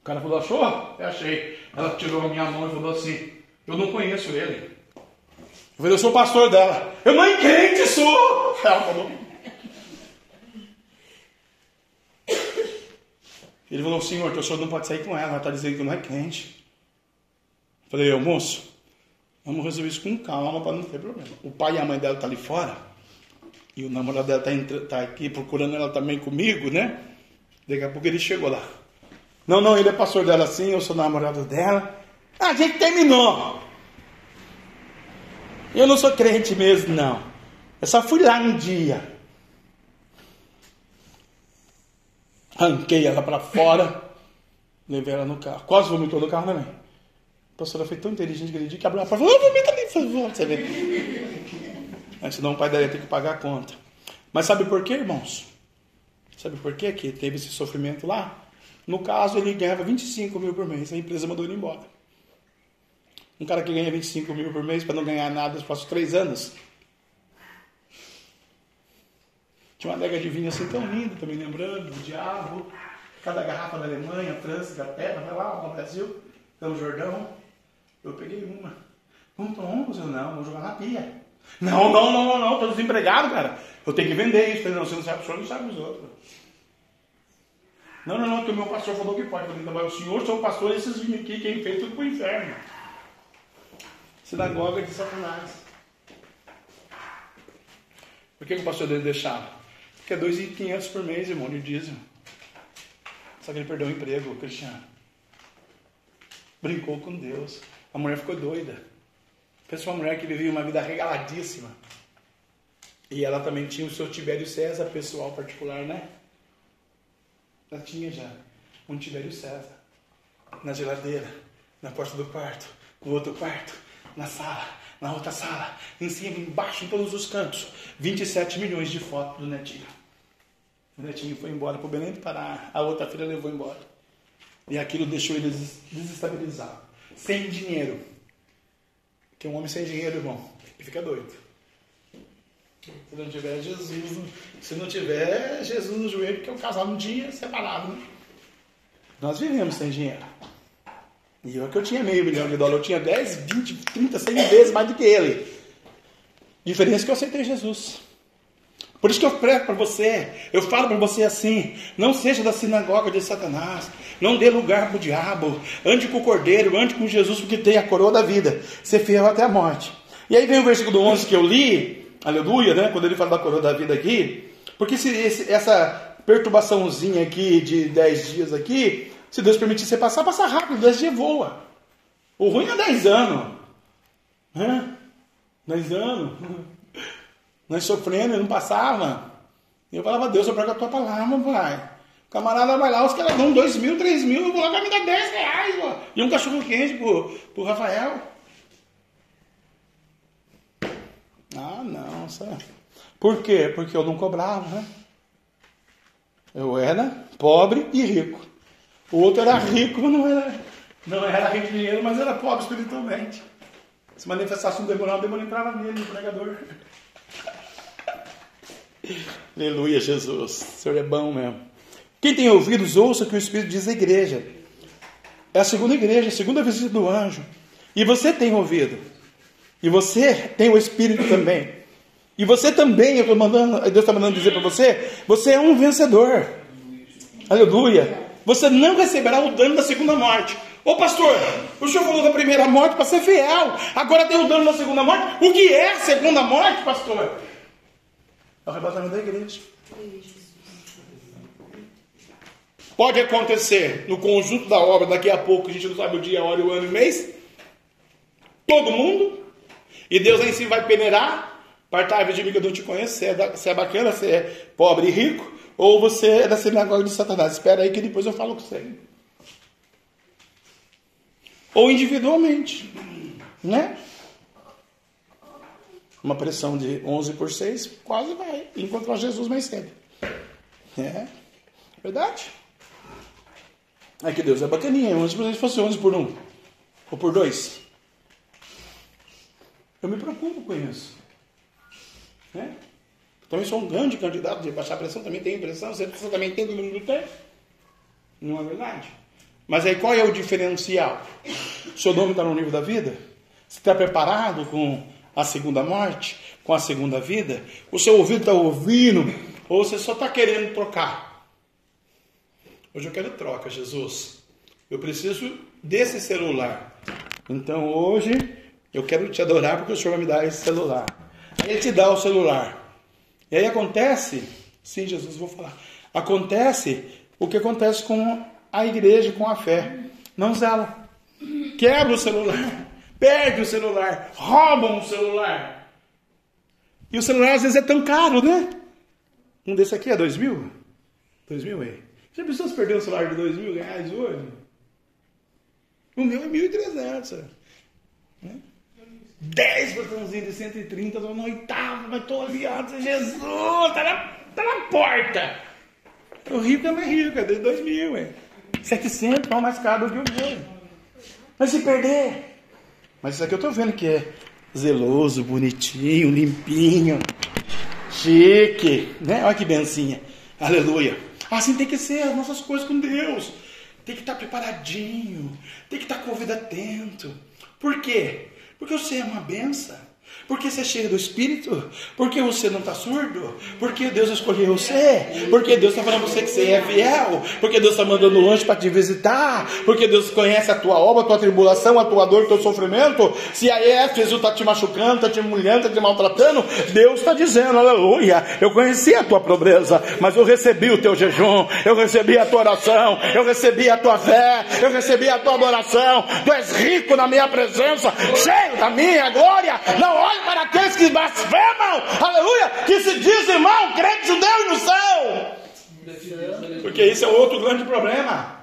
O cara falou, achou? Eu achei. Ela tirou a minha mão e falou assim, eu não conheço ele. Eu falei, eu sou pastor dela. Eu não crente sou. Ela falou. Ele falou, senhor, o senhor não pode sair com ela, ela está dizendo que não é crente. Eu falei, eu, moço, vamos resolver isso com calma para não ter problema. O pai e a mãe dela estão tá ali fora, e o namorado dela está tá aqui procurando ela também comigo, né? Daqui a pouco ele chegou lá. Não, não, ele é pastor dela sim, eu sou namorado dela. A gente terminou. Eu não sou crente mesmo, não. Eu só fui lá um dia. Arranquei ela para fora, levei ela no carro. Quase vomitou no carro também. A pastora foi tão inteligente que ele disse que abriu a porta e falou: vomita ali, por favor. Você vê. senão o pai dela ia ter que pagar a conta. Mas sabe por quê, irmãos? Sabe por quê que teve esse sofrimento lá? No caso, ele ganhava 25 mil por mês. A empresa mandou ele embora. Um cara que ganha 25 mil por mês para não ganhar nada nos próximos três anos. Tinha uma adega de vinho assim tão linda, também lembrando, do diabo. Cada garrafa da Alemanha, França, Inglaterra, vai lá no Brasil, no Jordão. Eu peguei uma. Vamos uma? Eu não, vamos jogar na pia. Não, não, não, não, estou desempregado, cara. Eu tenho que vender isso. Não, você não sabe, o senhor não sabe os outros. Não, não, não, que o meu pastor falou que pode. Eu falei, o senhor, seu pastor, esses vinhos aqui, quem fez tudo para o inferno. Sinagoga de Satanás. Por que o pastor dele deixava? Porque é 2.500 por mês, irmão, de dízimo. Só que ele perdeu o emprego, o Cristiano. Brincou com Deus. A mulher ficou doida. Pensa uma mulher que vivia uma vida regaladíssima. E ela também tinha o seu Tibério César pessoal particular, né? Ela tinha já um Tibério César. Na geladeira, na porta do quarto, no outro quarto, na sala, na outra sala, em cima, embaixo, em todos os cantos. 27 milhões de fotos do Netinho. O Netinho foi embora para o Belém do Pará, a outra filha levou embora. E aquilo deixou ele desestabilizado. Sem dinheiro. Porque um homem sem dinheiro, irmão, ele fica doido. Se não tiver Jesus, se não tiver Jesus no joelho, porque o casal não tinha separado, né? Nós vivemos sem dinheiro. E eu que eu tinha meio milhão de dólares, eu tinha 10, 20, 30, 100 vezes mais do que ele. Diferença que eu aceitei Jesus. Por isso que eu prego para você, eu falo para você assim: não seja da sinagoga de Satanás, não dê lugar para o diabo, ande com o cordeiro, ande com Jesus, porque tem a coroa da vida, ser fiel até a morte. E aí vem o versículo 11 que eu li, aleluia, né? Quando ele fala da coroa da vida aqui, porque se essa perturbaçãozinha aqui de 10 dias aqui, se Deus permitir você passar, passa rápido, 10 dias voa. O ruim é 10 anos. Né? 10 anos. Nós sofrendo, não passava. E eu falava, Deus, eu prego a tua palavra, pai. O camarada vai lá, os caras dão 2 mil, 3 mil, eu vou lá, vai me dar 10 reais, ó. E um cachorro quente pro, pro Rafael. Ah, não, sabe? Por quê? Porque eu não cobrava, né? Eu era pobre e rico. O outro era rico, não era, não era rico de dinheiro, mas era pobre espiritualmente. Se manifestasse um demônio, o demônio entrava nele, o pregador. Aleluia, Jesus. O Senhor é bom mesmo. Quem tem ouvidos, ouça o que o Espírito diz à igreja. É a segunda igreja, a segunda visita do anjo. E você tem ouvido. E você tem o Espírito também. E você também, eu mandando, Deus está mandando dizer para você, você é um vencedor. Aleluia. Você não receberá o dano da segunda morte. Ô pastor, o senhor falou da primeira morte para ser fiel. Agora tem o dano da segunda morte. O que é a segunda morte, pastor? É o arrebatamento da igreja. Pode acontecer no conjunto da obra, daqui a pouco, a gente não sabe o dia, a hora, o ano e o mês. Todo mundo. E Deus em si vai peneirar. Partai de mim que eu não te conheço. Se é, se é bacana, se é pobre e rico. Ou você é da sinagoga de Satanás. Espera aí que depois eu falo com você. Ou individualmente. Né? Uma pressão de 11 por 6, quase vai encontrar Jesus mais cedo. É verdade. É que Deus é bacaninha. 11 por 6 fosse 11 por 1 ou por 2. Eu me preocupo com isso. Né? Também sou um grande candidato de baixar pressão, também tenho pressão, você também tem do mundo tempo. Não é verdade? Mas aí qual é o diferencial? Seu nome está no livro da vida? Você está preparado com a segunda morte, com a segunda vida? O seu ouvido está ouvindo? Ou você só está querendo trocar? Hoje eu quero troca, Jesus. Eu preciso desse celular. Então hoje eu quero te adorar porque o Senhor vai me dar esse celular. Aí ele te dá o celular. E aí acontece, sim, Jesus, vou falar. Acontece o que acontece com a igreja, com a fé. Não zela. Quebra o celular perde o celular, roubam o celular. E o celular às vezes é tão caro, né? Um desse aqui é dois mil? Dois mil, é? Já pensou se perder um celular de dois mil reais hoje? O meu é mil e trezentos. Né? Dez botãozinhos de 130, estou na oitava, mas estou aliado, Jesus, está na, tá na porta. O rico é mais rico, é de dois mil, é. 700, não mais caro do que o meu. Mas se perder, mas isso aqui eu estou vendo que é zeloso, bonitinho, limpinho, chique, né? Olha que bencinha. Aleluia. Assim tem que ser as nossas coisas com Deus. Tem que estar preparadinho, tem que estar com o ouvido atento. Por quê? Porque você é uma benção. Porque você é cheio do Espírito? Porque você não está surdo? Porque Deus escolheu você? Porque Deus está falando você que você é fiel? Porque Deus está mandando anjo para te visitar? Porque Deus conhece a tua obra, a tua tribulação, a tua dor, o teu sofrimento? Se a Éfeso está te machucando, está te humilhando, está te maltratando, Deus está dizendo, aleluia, eu conheci a tua pobreza, mas eu recebi o teu jejum, eu recebi a tua oração, eu recebi a tua fé, eu recebi a tua adoração, tu és rico na minha presença, cheio da minha glória, não para aqueles que blasfemam, aleluia, que se dizem irmão, crente judeu e no céu. Porque isso é outro grande problema.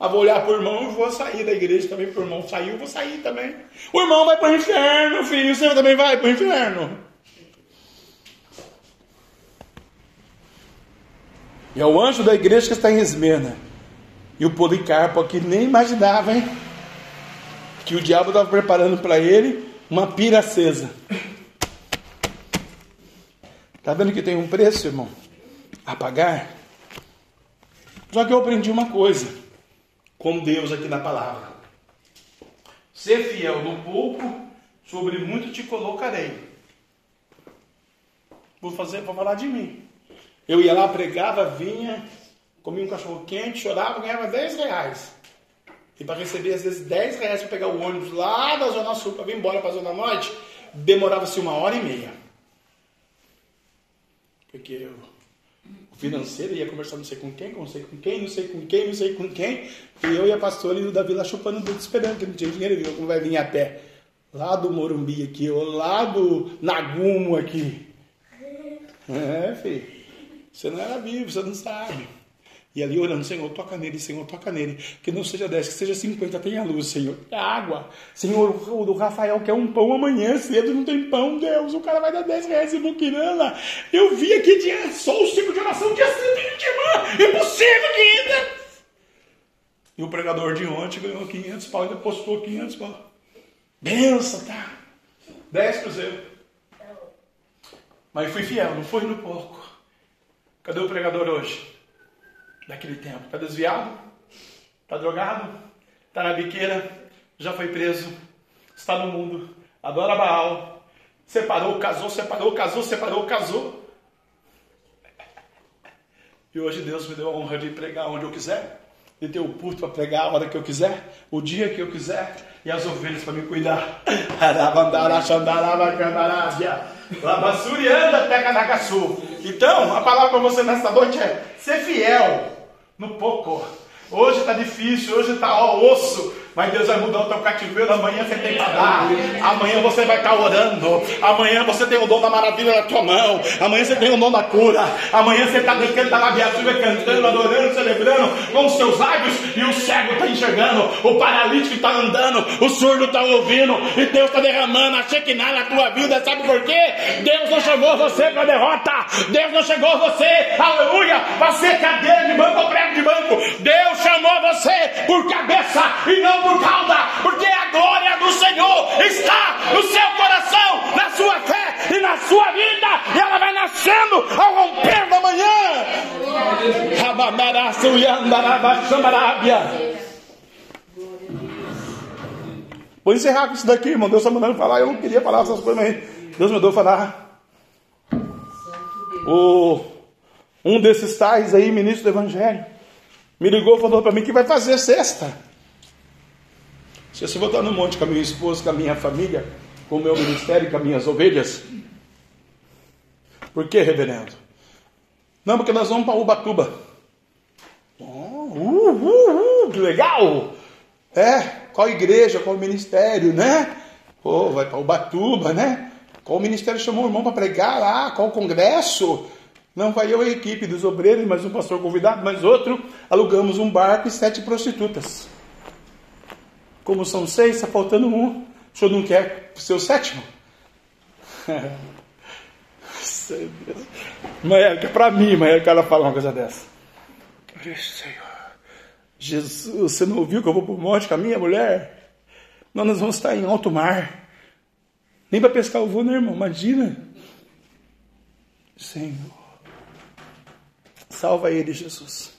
Eu vou olhar para o irmão e vou sair da igreja também. Para o irmão sair, eu vou sair também. O irmão vai para o inferno, filho. Você também vai para o inferno. E é o anjo da igreja que está em Esmena. E o Policarpo aqui nem imaginava, hein? Que o diabo estava preparando para ele uma pira acesa. Está vendo que tem um preço, irmão? A pagar? Só que eu aprendi uma coisa com Deus aqui na palavra. Ser fiel no pouco, sobre muito te colocarei. Vou fazer, vou falar de mim. Eu ia lá, pregava, vinha, comia um cachorro quente, chorava, ganhava 10 reais. E para receber, às vezes, 10 reais para pegar o ônibus lá da Zona Sul para vir embora para a Zona Norte, demorava-se uma hora e meia. Porque o financeiro ia conversar não sei com quem, não sei com quem, não sei com quem, não sei com quem. E eu e a pastora e o Davi lá chupando o dedo esperando, que não tinha dinheiro, viu como vai vir a pé. Lá do Morumbi aqui, ou lá do Nagumo aqui. É, filho. Você não era vivo, você não sabe. E ali orando, Senhor, toca nele, Senhor, toca nele. Que não seja 10, que seja 50, tenha luz, Senhor. É água. Senhor, o do Rafael quer um pão amanhã cedo, não tem pão, Deus. O cara vai dar 10 reais em Buquirana. Eu vi aqui, tinha só o ciclo de oração, dia 120, irmã. Impossível, querida. E o pregador de ontem ganhou 500 pau, ainda postou 500 pau. Benção, tá? 10 cruzeiro. Mas fui fiel, não foi no pouco. Cadê o pregador hoje? Daquele tempo. Está desviado? Está drogado? Está na biqueira? Já foi preso? Está no mundo? Adora Baal? Separou, casou, separou, casou, separou, casou. E hoje Deus me deu a honra de pregar onde eu quiser, de ter o púlpito para pregar a hora que eu quiser, o dia que eu quiser, e as ovelhas para me cuidar. Então, a palavra para você nesta noite é ser fiel no pouco. Hoje está difícil, hoje está osso, mas Deus vai mudar o teu cativeiro. Amanhã você tem para dar. Amanhã você vai estar tá orando. Amanhã você tem o dom da maravilha na tua mão. Amanhã você tem o dom da cura. Amanhã você está cantando na viatura, cantando, adorando, celebrando com os seus lábios. E o cego está enxergando. O paralítico está andando. O surdo está ouvindo. E Deus está derramando a Shekinah na tua vida. Sabe por quê? Deus não chamou você para derrota. Deus não chegou você, aleluia, para ser cadeira de banco ou prego de banco. Deus chamou você por cabeça e não por cauda, porque a glória do Senhor está no seu coração, na sua fé e na sua vida, e ela vai nascendo ao romper da manhã. Vou encerrar com isso daqui, irmão. Deus está mandando falar. Eu não queria falar essas coisas, mas Deus mandou falar. O, um desses tais aí, ministro do Evangelho, me ligou e falou para mim que vai fazer sexta. Se você voltar no monte com a minha esposa, com a minha família, com o meu ministério, com as minhas ovelhas. Por que, reverendo? Não, porque nós vamos para Ubatuba. Oh, uh, uh, uh, que legal! É, qual igreja, qual ministério, né? Oh, vai para Ubatuba, né? Qual ministério chamou o irmão para pregar lá? Qual congresso? Não vai eu e a equipe dos obreiros, mais um pastor convidado, mais outro. Alugamos um barco e sete prostitutas. Como são seis, está faltando um. O senhor não quer ser o sétimo? Mas é para mim, mas o cara fala uma coisa dessa. Senhor, Jesus, você não ouviu que eu vou para o monte com a minha mulher? Não, nós vamos estar em alto mar. Nem para pescar eu vou, né, irmão? Imagina. Senhor, salva ele, Jesus.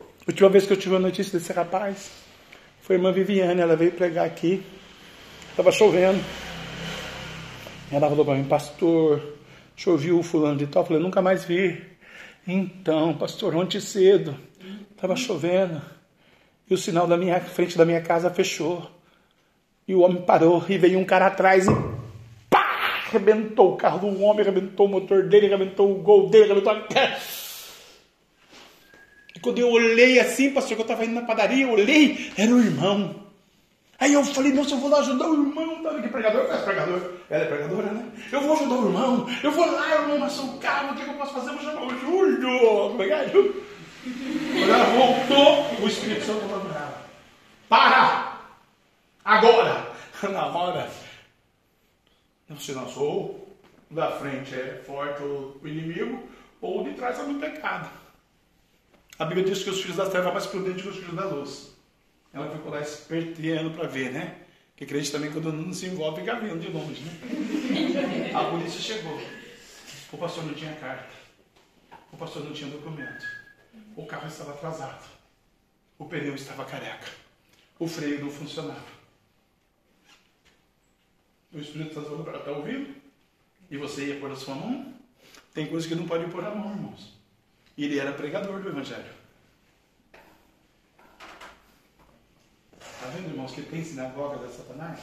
A última vez que eu tive a notícia desse rapaz, foi a irmã Viviane, ela veio pregar aqui. Estava chovendo. Ela falou para mim, pastor, choveu o fulano de tal. Eu falei, nunca mais vi. Então, pastor, ontem cedo, estava chovendo. E o sinal da minha frente da minha casa fechou. E o homem parou e veio um cara atrás e pá! Arrebentou o carro do homem, arrebentou o motor dele, arrebentou o gol dele, arrebentou a. Quando eu olhei assim, pastor, que eu estava indo na padaria, eu olhei, era o irmão. Aí eu falei, nossa, eu vou lá ajudar o irmão, tá? Que pregador? É pregador. Ela é pregadora, né? Eu vou ajudar o irmão, eu vou lá, irmão, mas sou calmo, o que eu posso fazer? Eu vou chamar o Júlio. Pegar, Júlio. Quando ela voltou, o Espírito Santo falou para ela: Para! Agora! Na hora. Não se sou. Da frente é forte o inimigo, ou o de trás é o pecado. A Bíblia diz que os filhos da treva são mais prudentes que os filhos da luz. Ela ficou lá esperteando para ver, né? Que crente também, quando não se envolve, fica vendo de longe, né? A polícia chegou. O pastor não tinha carta. O pastor não tinha documento. O carro estava atrasado. O pneu estava careca. O freio não funcionava. O Espírito Santo falou para está ouvindo? E você ia pôr a sua mão? Tem coisas que não pode pôr a mão, irmãos. E ele era pregador do Evangelho. Está vendo, irmãos, que tem sinagoga da Satanás?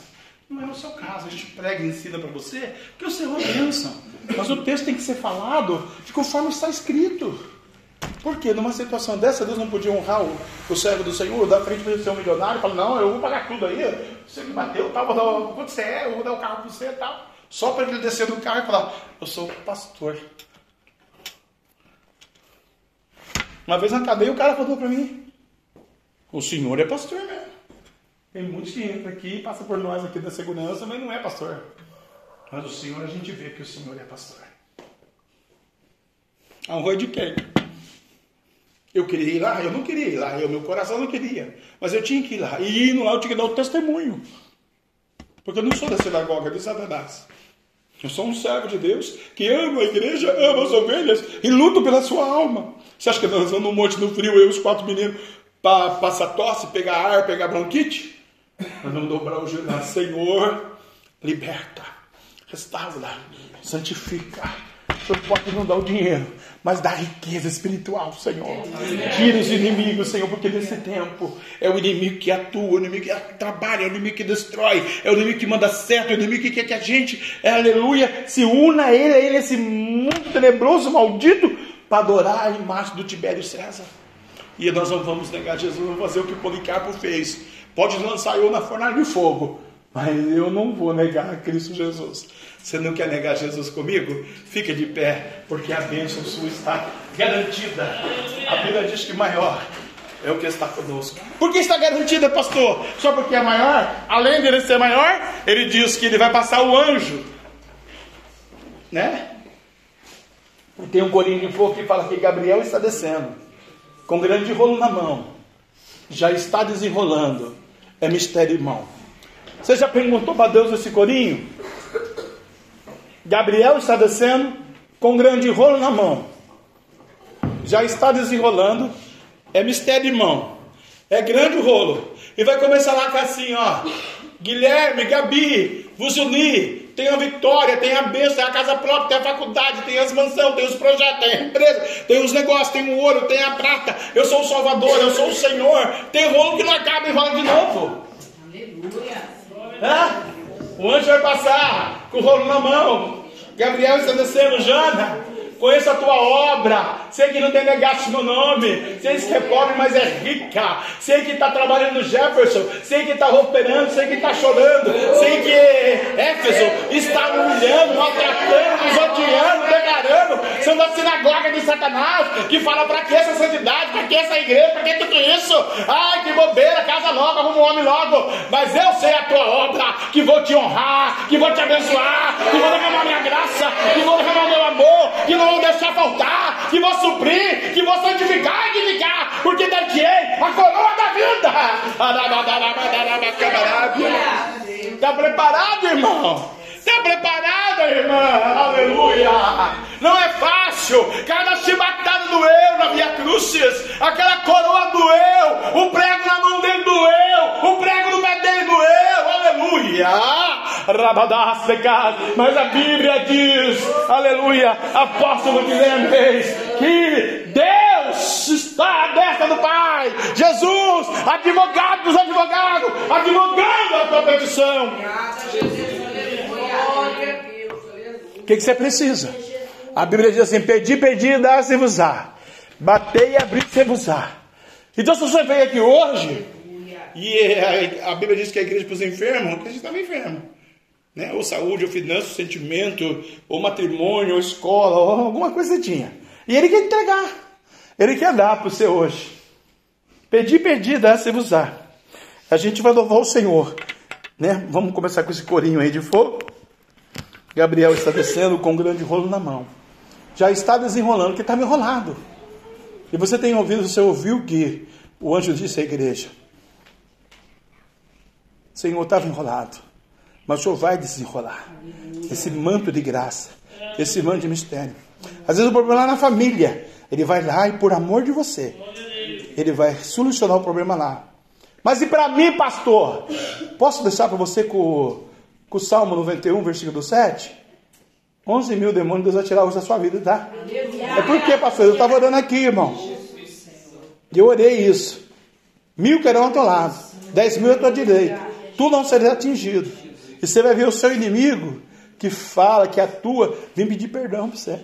Não é o seu caso. A gente prega e ensina para você que o Senhor é bênção. Mas o texto tem que ser falado de conforme está escrito. Porque numa situação dessa, Deus não podia honrar o, o servo do Senhor, da frente para ser um milionário, falar, não, eu vou pagar tudo aí, você me bateu, tal, vou dar, quanto você é, eu vou dar o carro para você e tal. Só para ele descer do carro e falar, eu sou pastor. Uma vez na cadeia, o cara falou para mim, o senhor é pastor mesmo. Tem muitos que entram aqui e passam por nós aqui da segurança, mas não é pastor. Mas o Senhor, a gente vê que o Senhor é pastor. A honra de quem? Eu queria ir lá? Eu não queria ir lá. Eu, meu coração não queria. Mas eu tinha que ir lá. E indo lá, eu tinha que dar o testemunho. Porque eu não sou da sinagoga de Satanás. Eu sou um servo de Deus que ama a igreja, ama as ovelhas e luto pela sua alma. Você acha que nós vamos no monte no frio, eu e os quatro meninos, para passar tosse, pegar ar, pegar bronquite? Nós vamos dobrar o joelho. Senhor, liberta, restaura, santifica. O Senhor pode não dar o dinheiro, mas dá riqueza espiritual, Senhor. Tira os inimigos, Senhor, porque nesse tempo é o inimigo que atua, o inimigo que trabalha, é o inimigo que destrói, é o inimigo que manda certo, é o inimigo que quer que a gente, é, aleluia, se una a ele, a ele, esse mundo tenebroso, maldito, para adorar imagem do Tibério César. E nós não vamos negar Jesus, vamos fazer o que Policarpo fez Pode lançar eu na fornalha de fogo, mas eu não vou negar Cristo Jesus. Você não quer negar Jesus comigo? Fica de pé, porque a bênção sua está garantida. A Bíblia diz que maior é o que está conosco. Por que está garantida, pastor? Só porque é maior? Além de ele ser maior, ele diz que ele vai passar o anjo. Né? Tem um colinho de fogo que fala que Gabriel está descendo, com grande rolo na mão, já está desenrolando é mistério irmão. Você já perguntou para Deus esse corinho? Gabriel está descendo com grande rolo na mão. Já está desenrolando. É mistério irmão. É grande o rolo. E vai começar lá com assim, ó. Guilherme, Gabi, vos unir, tem a vitória, tem a bênção, tem a casa própria, tem a faculdade, tem as mansões, tem os projetos, tem a empresa, tem os negócios, tem o ouro, tem a prata. Eu sou o Salvador, eu sou o Senhor. Tem rolo que não acaba e rola de novo. Aleluia. É? O anjo vai passar com o rolo na mão. Gabriel está descendo, Jana conheço a tua obra, sei que não tem negaste no nome, sei que é pobre, mas é rica, sei que está trabalhando no Jefferson, sei que está operando, sei que está chorando, sei que Éfeso está humilhando, maltratando, pisoteando, declarando, são da sinagoga de Satanás, que fala para que essa santidade, para que essa igreja, para que tudo isso, ai que bobeira, casa logo, arruma um homem logo, mas eu sei a tua obra, que vou te honrar, que vou te abençoar, que vou derramar minha graça, que vou derramar meu amor, que vou não deixar faltar, que vou suprir, que vou santificar e dignificar, porque daqui a coroa da vida. Está preparado, irmão? Está preparado, irmã? Aleluia! Não é fácil. Cada chibatada doeu na minha crucis. Aquela coroa doeu. O prego na mão dele doeu. O prego no pé dele doeu. Aleluia! Mas a Bíblia diz, aleluia, apóstolo Guilherme que Deus está à destra do Pai, Jesus, advogado dos advogados, advogando a tua petição. O que, que você precisa? A Bíblia diz assim: Pedi, pedi, dá-se-vos-á. Batei e abri-se-vos-á. Então, se você veio aqui hoje, e a, Bíblia diz que a igreja para os enfermos, a gente estava enfermo. Né? Ou saúde, ou finanças, ou sentimento, ou matrimônio, ou escola, ou alguma coisa tinha. E ele quer entregar. Ele quer dar para você hoje. Pedi, pedi, dá-se-vos-á. A gente vai louvar o Senhor. Né? Vamos começar com esse corinho aí de fogo. Gabriel está descendo com um grande rolo na mão. Já está desenrolando, que estava enrolado. E você tem ouvido, você ouviu que o anjo disse à igreja: Senhor, estava enrolado, mas o Senhor vai desenrolar esse manto de graça, esse manto de mistério. Às vezes o problema é lá na família, ele vai lá e por amor de você, ele vai solucionar o problema lá. Mas e para mim, pastor? Posso deixar para você com, com o Salmo 91, versículo 7? 11 mil demônios Deus vai tirar hoje da sua vida, tá? É porque, pastor, eu estava orando aqui, irmão. E eu orei isso. Mil querão ao teu lado, dez mil à tua direita. Tu não serás atingido. E você vai ver o seu inimigo que fala, que atua, vem pedir perdão para você.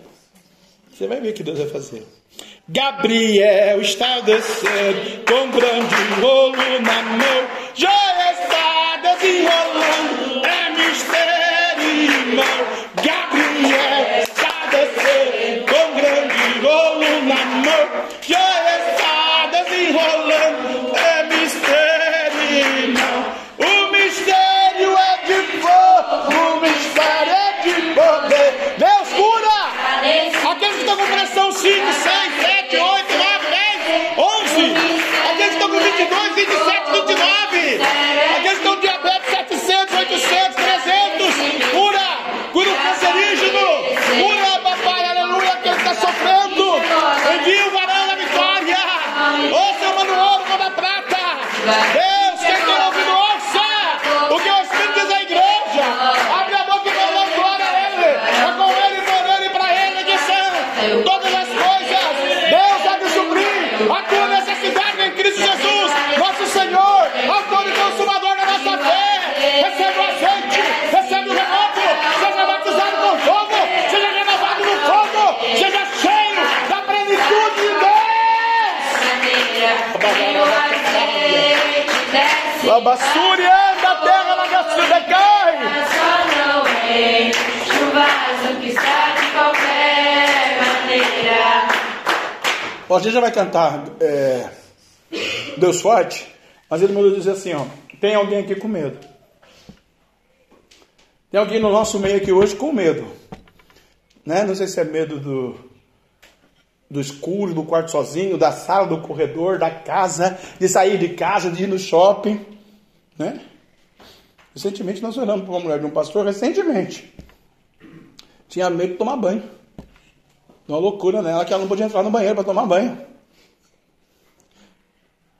Você vai ver o que Deus vai fazer. Gabriel está descendo com grande rolo na mão. Já está desenrolando, é mistério, irmão. Gabriel está descendo com grande rolo na mão. Deus. Labassúria da terra na gastrina cai. Só não que de qualquer maneira. Ó, a gente já vai cantar é, Deus forte, mas ele mandou dizer assim, ó, tem alguém aqui com medo. Tem alguém no nosso meio aqui hoje com medo. Né? Não sei se é medo do, do escuro, do quarto sozinho, da sala, do corredor, da casa, de sair de casa, de ir no shopping. Né? Recentemente nós oramos para uma mulher de um pastor, recentemente. Tinha medo de tomar banho. Uma loucura nela que ela não podia entrar no banheiro para tomar banho.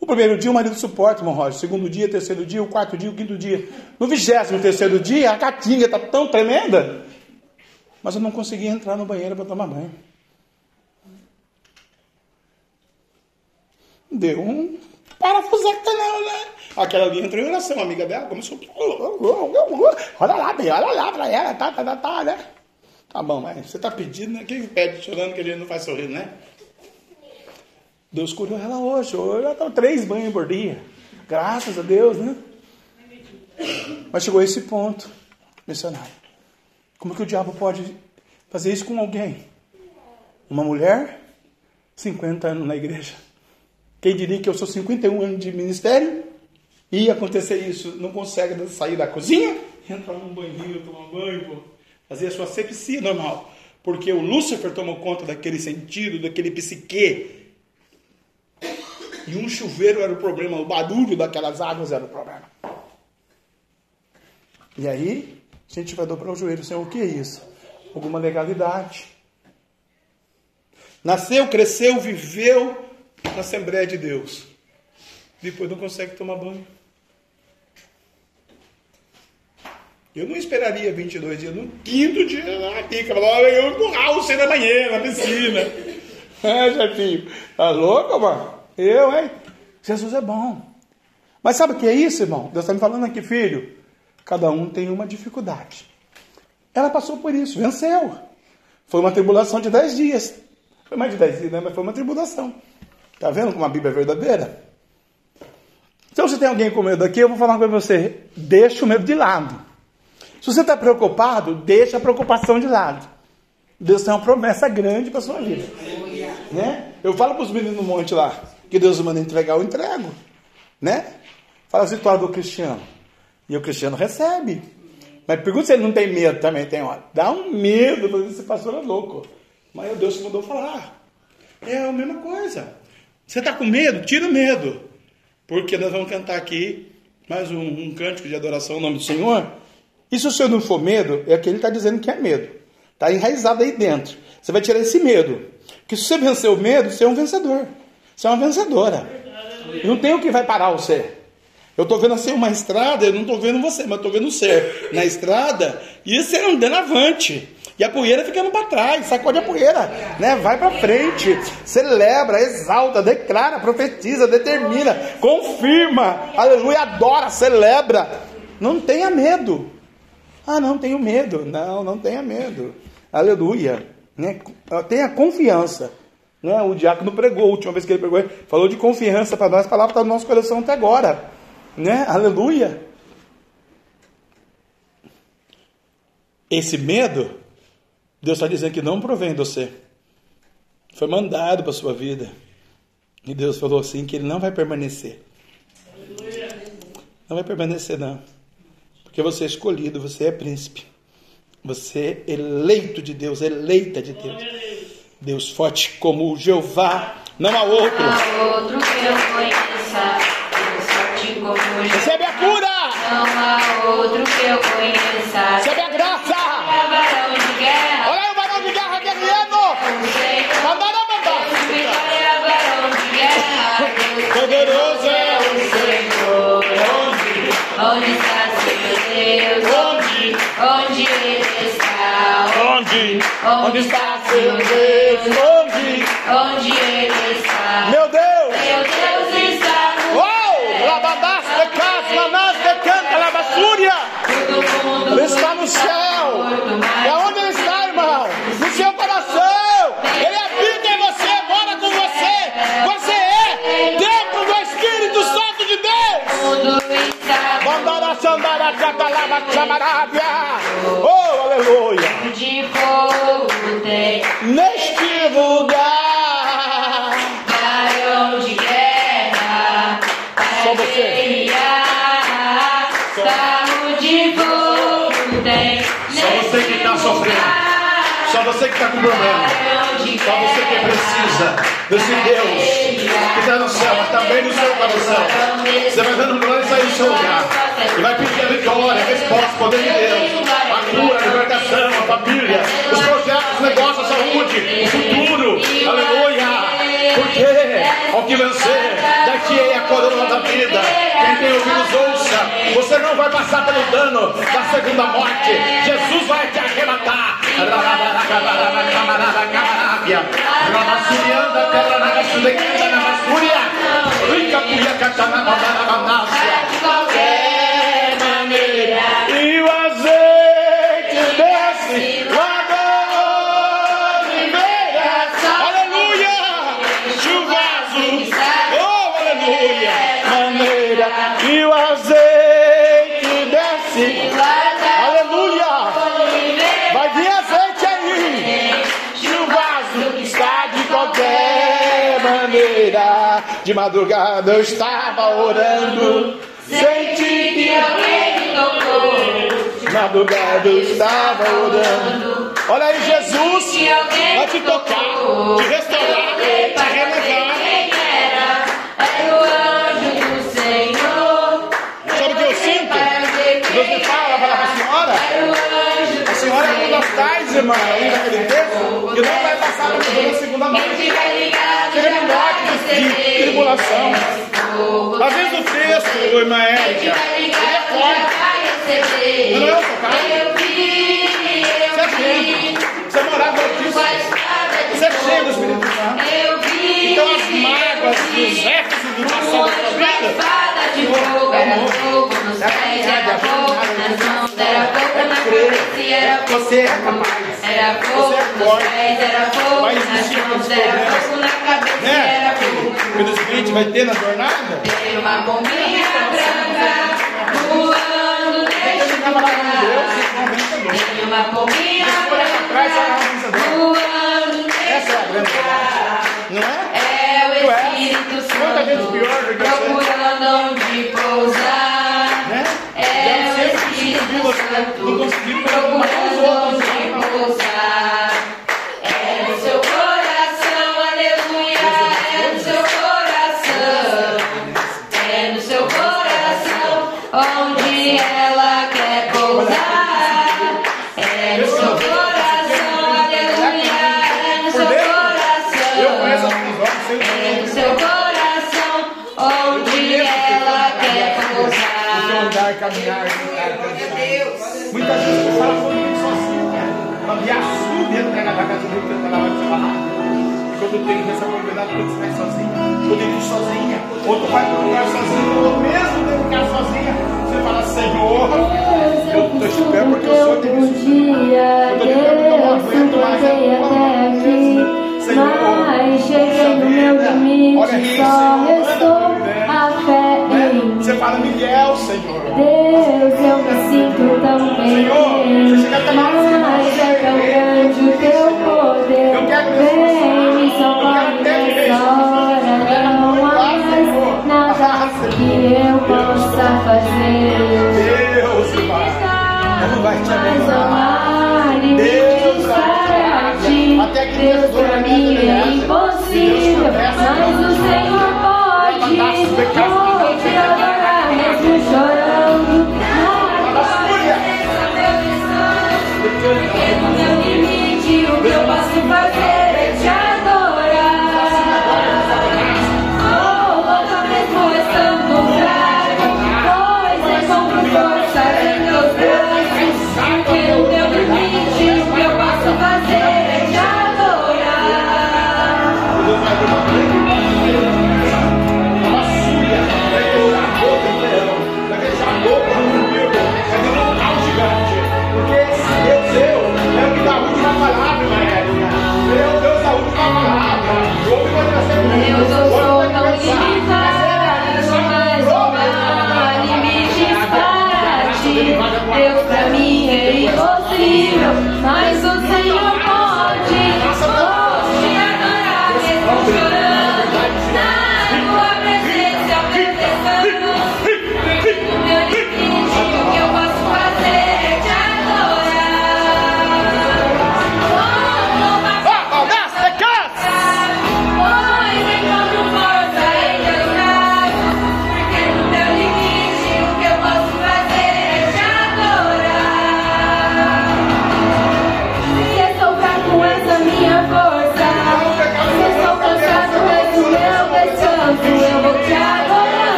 O primeiro dia o marido suporta, irmão Roger. Segundo dia, terceiro dia, o quarto dia, o quinto dia. No vigésimo terceiro dia, a catinga está tão tremenda. Mas eu não conseguia entrar no banheiro para tomar banho. Deu um parafuseca não, né? Aquela ali entrou em oração, amiga dela começou. Olha lá, olha lá pra ela, tá, tá, tá, tá, né? Tá bom, mas você tá pedindo, né? Quem pede chorando que a gente não faz sorrir, né? Deus curou ela hoje. Hoje ela tá três banhos por dia. Graças a Deus, né? Mas chegou a esse ponto, missionário. Como que o diabo pode fazer isso com alguém? Uma mulher, 50 anos na igreja. Quem diria que eu sou 51 anos de ministério? Ia acontecer isso, não consegue sair da cozinha, entrar num banheiro, tomar banho, fazer a sua sepsia normal. Porque o Lúcifer tomou conta daquele sentido, daquele psique. E um chuveiro era o problema, o barulho daquelas águas era o problema. E aí, a gente vai dobrar o joelho, Senhor, o que é isso? Alguma legalidade. Nasceu, cresceu, viveu na Assembleia de Deus. Depois não consegue tomar banho. Eu não esperaria 22 dias. No quinto dia, na pica. Eu empurrar você na manhã, na piscina. É, chefinho. Tá louco, mano? Eu, hein? Jesus é bom. Mas sabe o que é isso, irmão? Deus está me falando aqui, filho. Cada um tem uma dificuldade. Ela passou por isso, venceu. Foi uma tribulação de 10 dias. Foi mais de 10 dias, né? Mas foi uma tribulação. Tá vendo como a Bíblia é verdadeira? Então, se tem alguém com medo aqui, eu vou falar uma coisa pra você. Deixa o medo de lado. Se você está preocupado, deixa a preocupação de lado. Deus tem uma promessa grande para sua vida. Né? Eu falo para os meninos no monte lá, que Deus manda entregar, eu entrego. Né? Fala assim, do cristiano. E o cristiano recebe. Mas pergunta se ele não tem medo também, tem hora. Dá um medo, esse pastor é louco. Mas é Deus que mandou falar. É a mesma coisa. Você está com medo? Tira o medo. Porque nós vamos cantar aqui mais um, um cântico de adoração ao nome do Senhor. E se o senhor não for medo, é que ele está dizendo que é medo. Está enraizado aí dentro. Você vai tirar esse medo. Porque se você vencer o medo, você é um vencedor. Você é uma vencedora. Não tem o que vai parar você. Eu estou vendo assim uma estrada, eu não estou vendo você, mas estou vendo o ser na estrada e você andando avante. E a poeira ficando para trás, sacode a poeira, né? Vai para frente, celebra, exalta, declara, profetiza, determina, confirma, aleluia, adora, celebra. Não tenha medo. Ah, não tenho medo. Não, não tenha medo. Aleluia. Né? Tenha confiança. Né? O diácono pregou, a última vez que ele pregou, falou de confiança para nós, a palavra está no nosso coração até agora. Né? Aleluia. Esse medo, Deus está dizendo que não provém de você. Foi mandado para a sua vida. E Deus falou assim que ele não vai permanecer. Não vai permanecer, não. Porque você é escolhido, você é príncipe. Você é eleito de Deus, eleita de Deus. Deus forte como o Jeová, não há outro. Não há outro que eu conheça. Deus forte como o Jeová. Recebe a cura! Não há outro que eu conheça. Recebe Deus? Onde? Onde ele está? Onde? Onde está seu Deus? Onde? Onde ele está? Meu Deus! Meu Deus está no Oh! Labadás de casa, de canta, labassúria! todo mundo. Ele está no céu! Oh, aleluia! de fogo tem Neste lugar! varão de guerra Só você. guerrear. De fogo tem Só você que está sofrendo. Só você que está com problema. Só você que precisa desse Deus que está no céu, mas também no seu coração. Você vai dando glória e sair do seu lugar. E vai pedir a vitória, a resposta, o poder de Deus. A cura, a libertação, a família, os projetos, os negócios, a saúde, o futuro. Aleluia. Porque ao que vencer, daqui é a coroa da vida. Quem tem ouvidos ouça. Você não vai passar pelo dano da segunda morte. Jesus vai te arrebatar. De qualquer maneira. De madrugada eu estava orando. Senti que Alguém me tocou. madrugada eu estava orando. Olha aí, Jesus vai te tocar, te restaurar, te renovar. Quem era? Era o anjo do Senhor. Sabe o que eu sinto? Deus me fala, fala para a senhora. A senhora é uma das tais, irmã, ainda naquele tempo, que não vai passar por toda a segunda Quem norte de tribulação. Às vezes o texto, Érica, tiver ele é forte. Não é o seu caso? Eu vi, Você é vi. cheio. Você é é cheio do fogo. Espírito Santo. Então as mágoas dos éxodos do espada de fogo era fogo nos pés, era fogo nas mãos, era fogo na cabeça e era fogo. Você é capaz. Era fogo é nos pés, era fogo nas mãos, era fogo na cabeça e Né? era fogo. Quando os clientes vai ter na jornada. Tem uma bombinha branca voando neste lugar. Tem uma bombinha branca voando é neste lugar. Não é? É o é. Espírito Santo procurando onde pousar. Né? É Espírito não Santo outros. onde pousar. É no seu coração, aleluia. É no seu coração. É no seu coração onde ela da casa do que ela vai te falar. Quando tem responsabilidade, quando você vai sozinho, quando ele sozinha, ou tu vai para um lugar sozinho, ou mesmo dentro de casa sozinha, você fala, Senhor, eu te espero porque o Senhor tem me podia, Eu tô ligando porque eu não aguento mais a tentei tua até mão, aqui, Senhor. mas cheguei no meu Olha limite, só restou Você fala, Miguel, Senhor. Deus, eu me sinto tão bem, Senhor, você chega até mais mas é tão grande o teu poder. Eu quero me Vem salvar nessa hora, não há mais nada que eu possa fazer. Deus. Não vai te abandonar. Deus para. Até que Deus pra mim é impossível, mas o Senhor pode. Chorando. Na tua presença,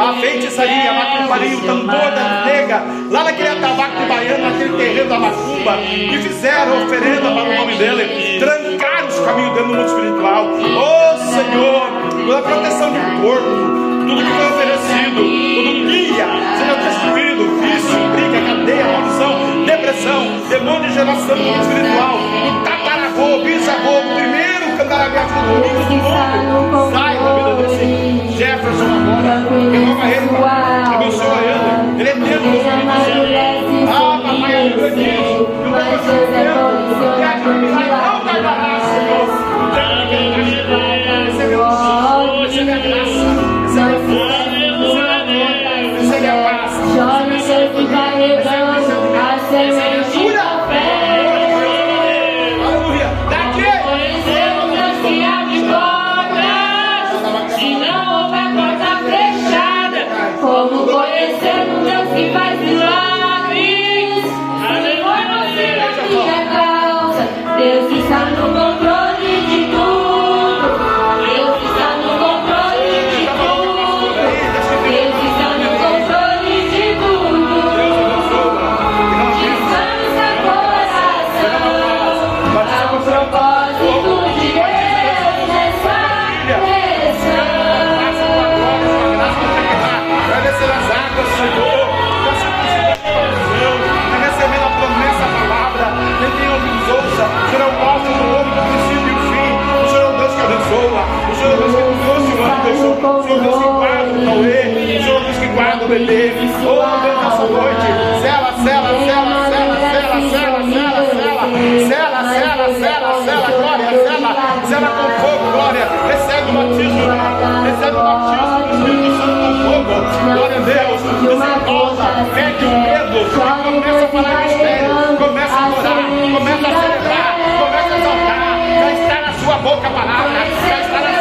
a feitiçaria, a macumbaria, o tambor da nega, lá naquele atabaque baiano, naquele terreno da macumba, que fizeram oferenda para o nome dele, trancaram os caminhos dele no mundo espiritual. Oh Senhor, pela proteção de corpo, tudo que foi oferecido, todo guia, seja destruído, vício, briga, cadeia, maldição, depressão, demônio de geração do espiritual, o tataravô, bisavô, primeiro mundo, sai da vida desse Jefferson agora, renova ele, abençoa ele, ele é Deus do Espírito ah, papai, é grande, eu vou fazer o tempo, e a camisa não tardará, Anderson. O Senhor o Deus que guarda o Cauê. O Senhor é o Deus que guarda o bebê. Oh, Deus, nessa noite. Sela, sela, sela, sela, sela, sela, sela, sela. Sela, sela, sela, sela, glória, sela. Sela com fogo, glória. Recebe o batismo. Recebe o batismo do Espírito Santo com fogo. Glória a Deus. Desenvolta, perde o medo. Começa a falar mistério. Começa a orar. Começa a celebrar. Começa a exaltar. Já está na sua boca a palavra. Já está na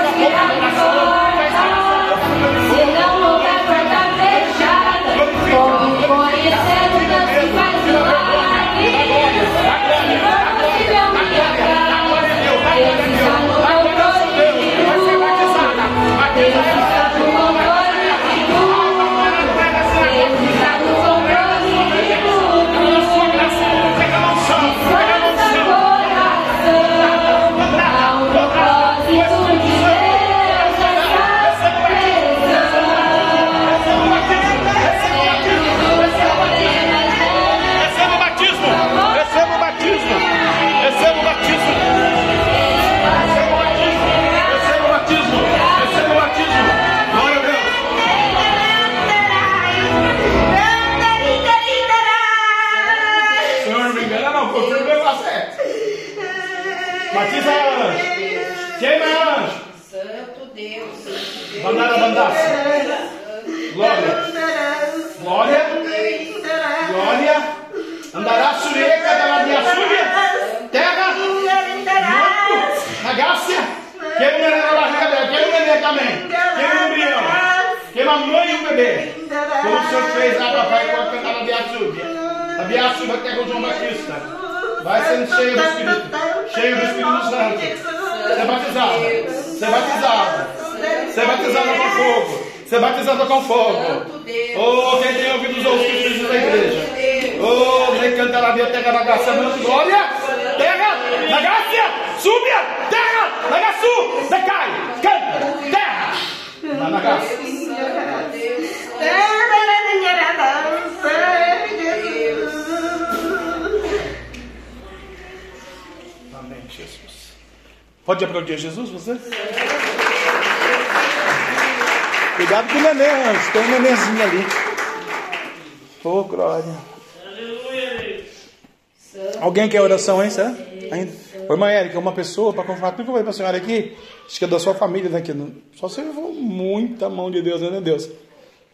Alguém quer oração, hein? Será? Ainda? Ô, irmã Érica, uma pessoa para confirmar tudo que eu falei para a senhora aqui, acho que é da sua família daqui. Só se for muita mão de Deus, né, Deus?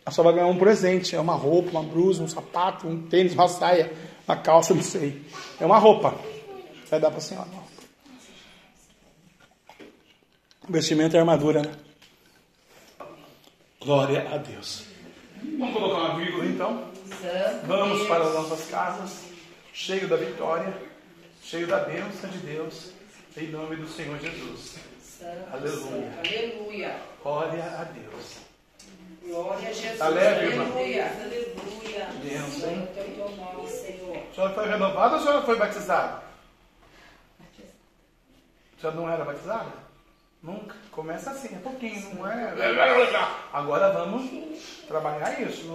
A senhora vai ganhar um presente. É uma roupa, uma blusa, um sapato, um tênis, uma saia, uma calça, não sei. É uma roupa. Vai dar para a senhora. vestimento é armadura, né? Glória a Deus. Vamos colocar uma vírgula então. Vamos para as nossas casas, cheio da vitória, cheio da bênção de Deus, em nome do Senhor Jesus. Aleluia. Aleluia. Glória a Deus. Glória a Jesus. Tá leve, irmã? Aleluia. Aleluia. Bênção, hein? A senhora foi renovada ou a senhora foi batizada? A senhora não era batizada? Nunca. Começa assim, é pouquinho, não é? Agora vamos trabalhar isso.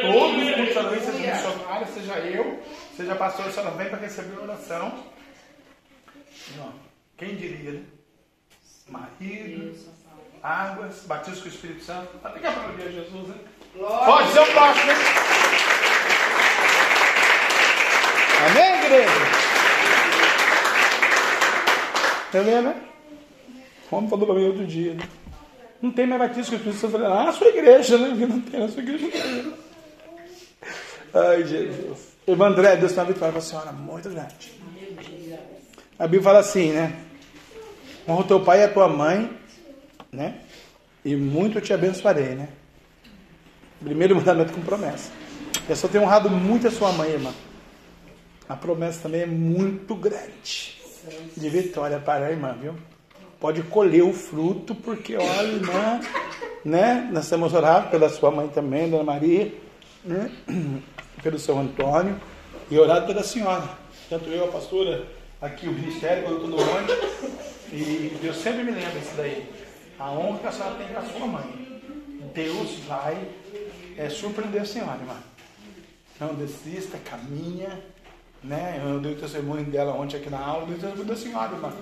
Todos os funcionários, seja missionário, seja eu, seja pastor, a senhora vem para receber oração. Ó, Quem diria, né? Marido, águas, batismo com o Espírito Santo. Até que aplaudir a Jesus, né? Pode ser o próximo? Amém, igreja? Tá vendo, né? O homem falou para mim outro dia, né? Não tem mais batismo com o Espírito Santo. Eu falei, ah, na sua igreja, né? Não tem, na sua igreja não. Ai, Jesus. Irmã André, Deus tem uma vitória para a senhora muito grande. A Bíblia fala assim, né? Honra o teu pai e a tua mãe, né? E muito eu te abençoarei, né? Primeiro mandamento com promessa. Eu só tenho honrado muito a sua mãe, irmã. A promessa também é muito grande de vitória para a irmã, viu? Pode colher o fruto, porque olha, irmã, né? Nós temos orado pela sua mãe também, Dona Maria, né? pelo seu Antônio, e orado pela senhora. Tanto eu, a pastora, aqui o ministério, quando eu estou no monte, e Deus sempre me lembra isso daí. A honra que a senhora tem com a sua mãe. Deus vai é, surpreender a senhora, irmã. Não desista, caminha. Né? Eu dei o testemunho dela ontem aqui na aula, dei o testemunho da senhora, irmã.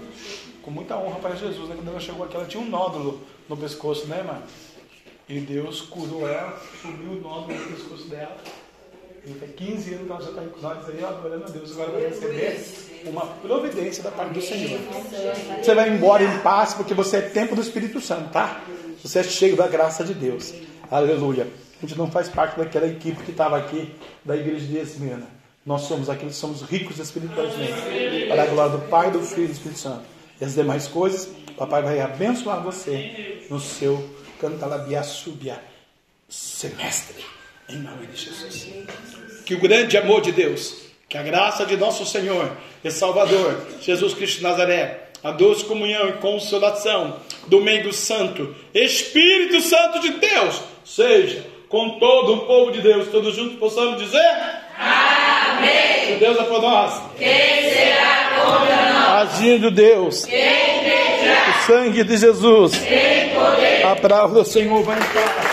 Com muita honra para Jesus. Né? Quando ela chegou aqui, ela tinha um nódulo no pescoço, né, irmã? E Deus curou ela, subiu o nódulo no pescoço dela. E tem 15 anos que ela já está aí com nós aí, adorando a Deus. Agora vai receber uma providência da parte do Senhor. Você vai embora em paz, porque você é tempo do Espírito Santo, tá? Você é cheio da graça de Deus. Aleluia. A gente não faz parte daquela equipe que estava aqui da igreja de Esmirna. Nós somos aqueles que somos ricos espiritualmente. Para a glória do Pai, do Filho e do Espírito Santo. E as demais coisas, o papai vai abençoar você no seu cantalabiaçubia semestre. Em nome de Jesus. Que o grande amor de Deus, que a graça de nosso Senhor e Salvador, Jesus Cristo de Nazaré, a doce comunhão e consolação do meio santo, Espírito Santo de Deus, seja com todo o povo de Deus, todos juntos possamos dizer: Amém. Se Deus é por nós, quem será contra nós? Agindo Deus, quem o sangue de Jesus, a palavra do Senhor vai entrar.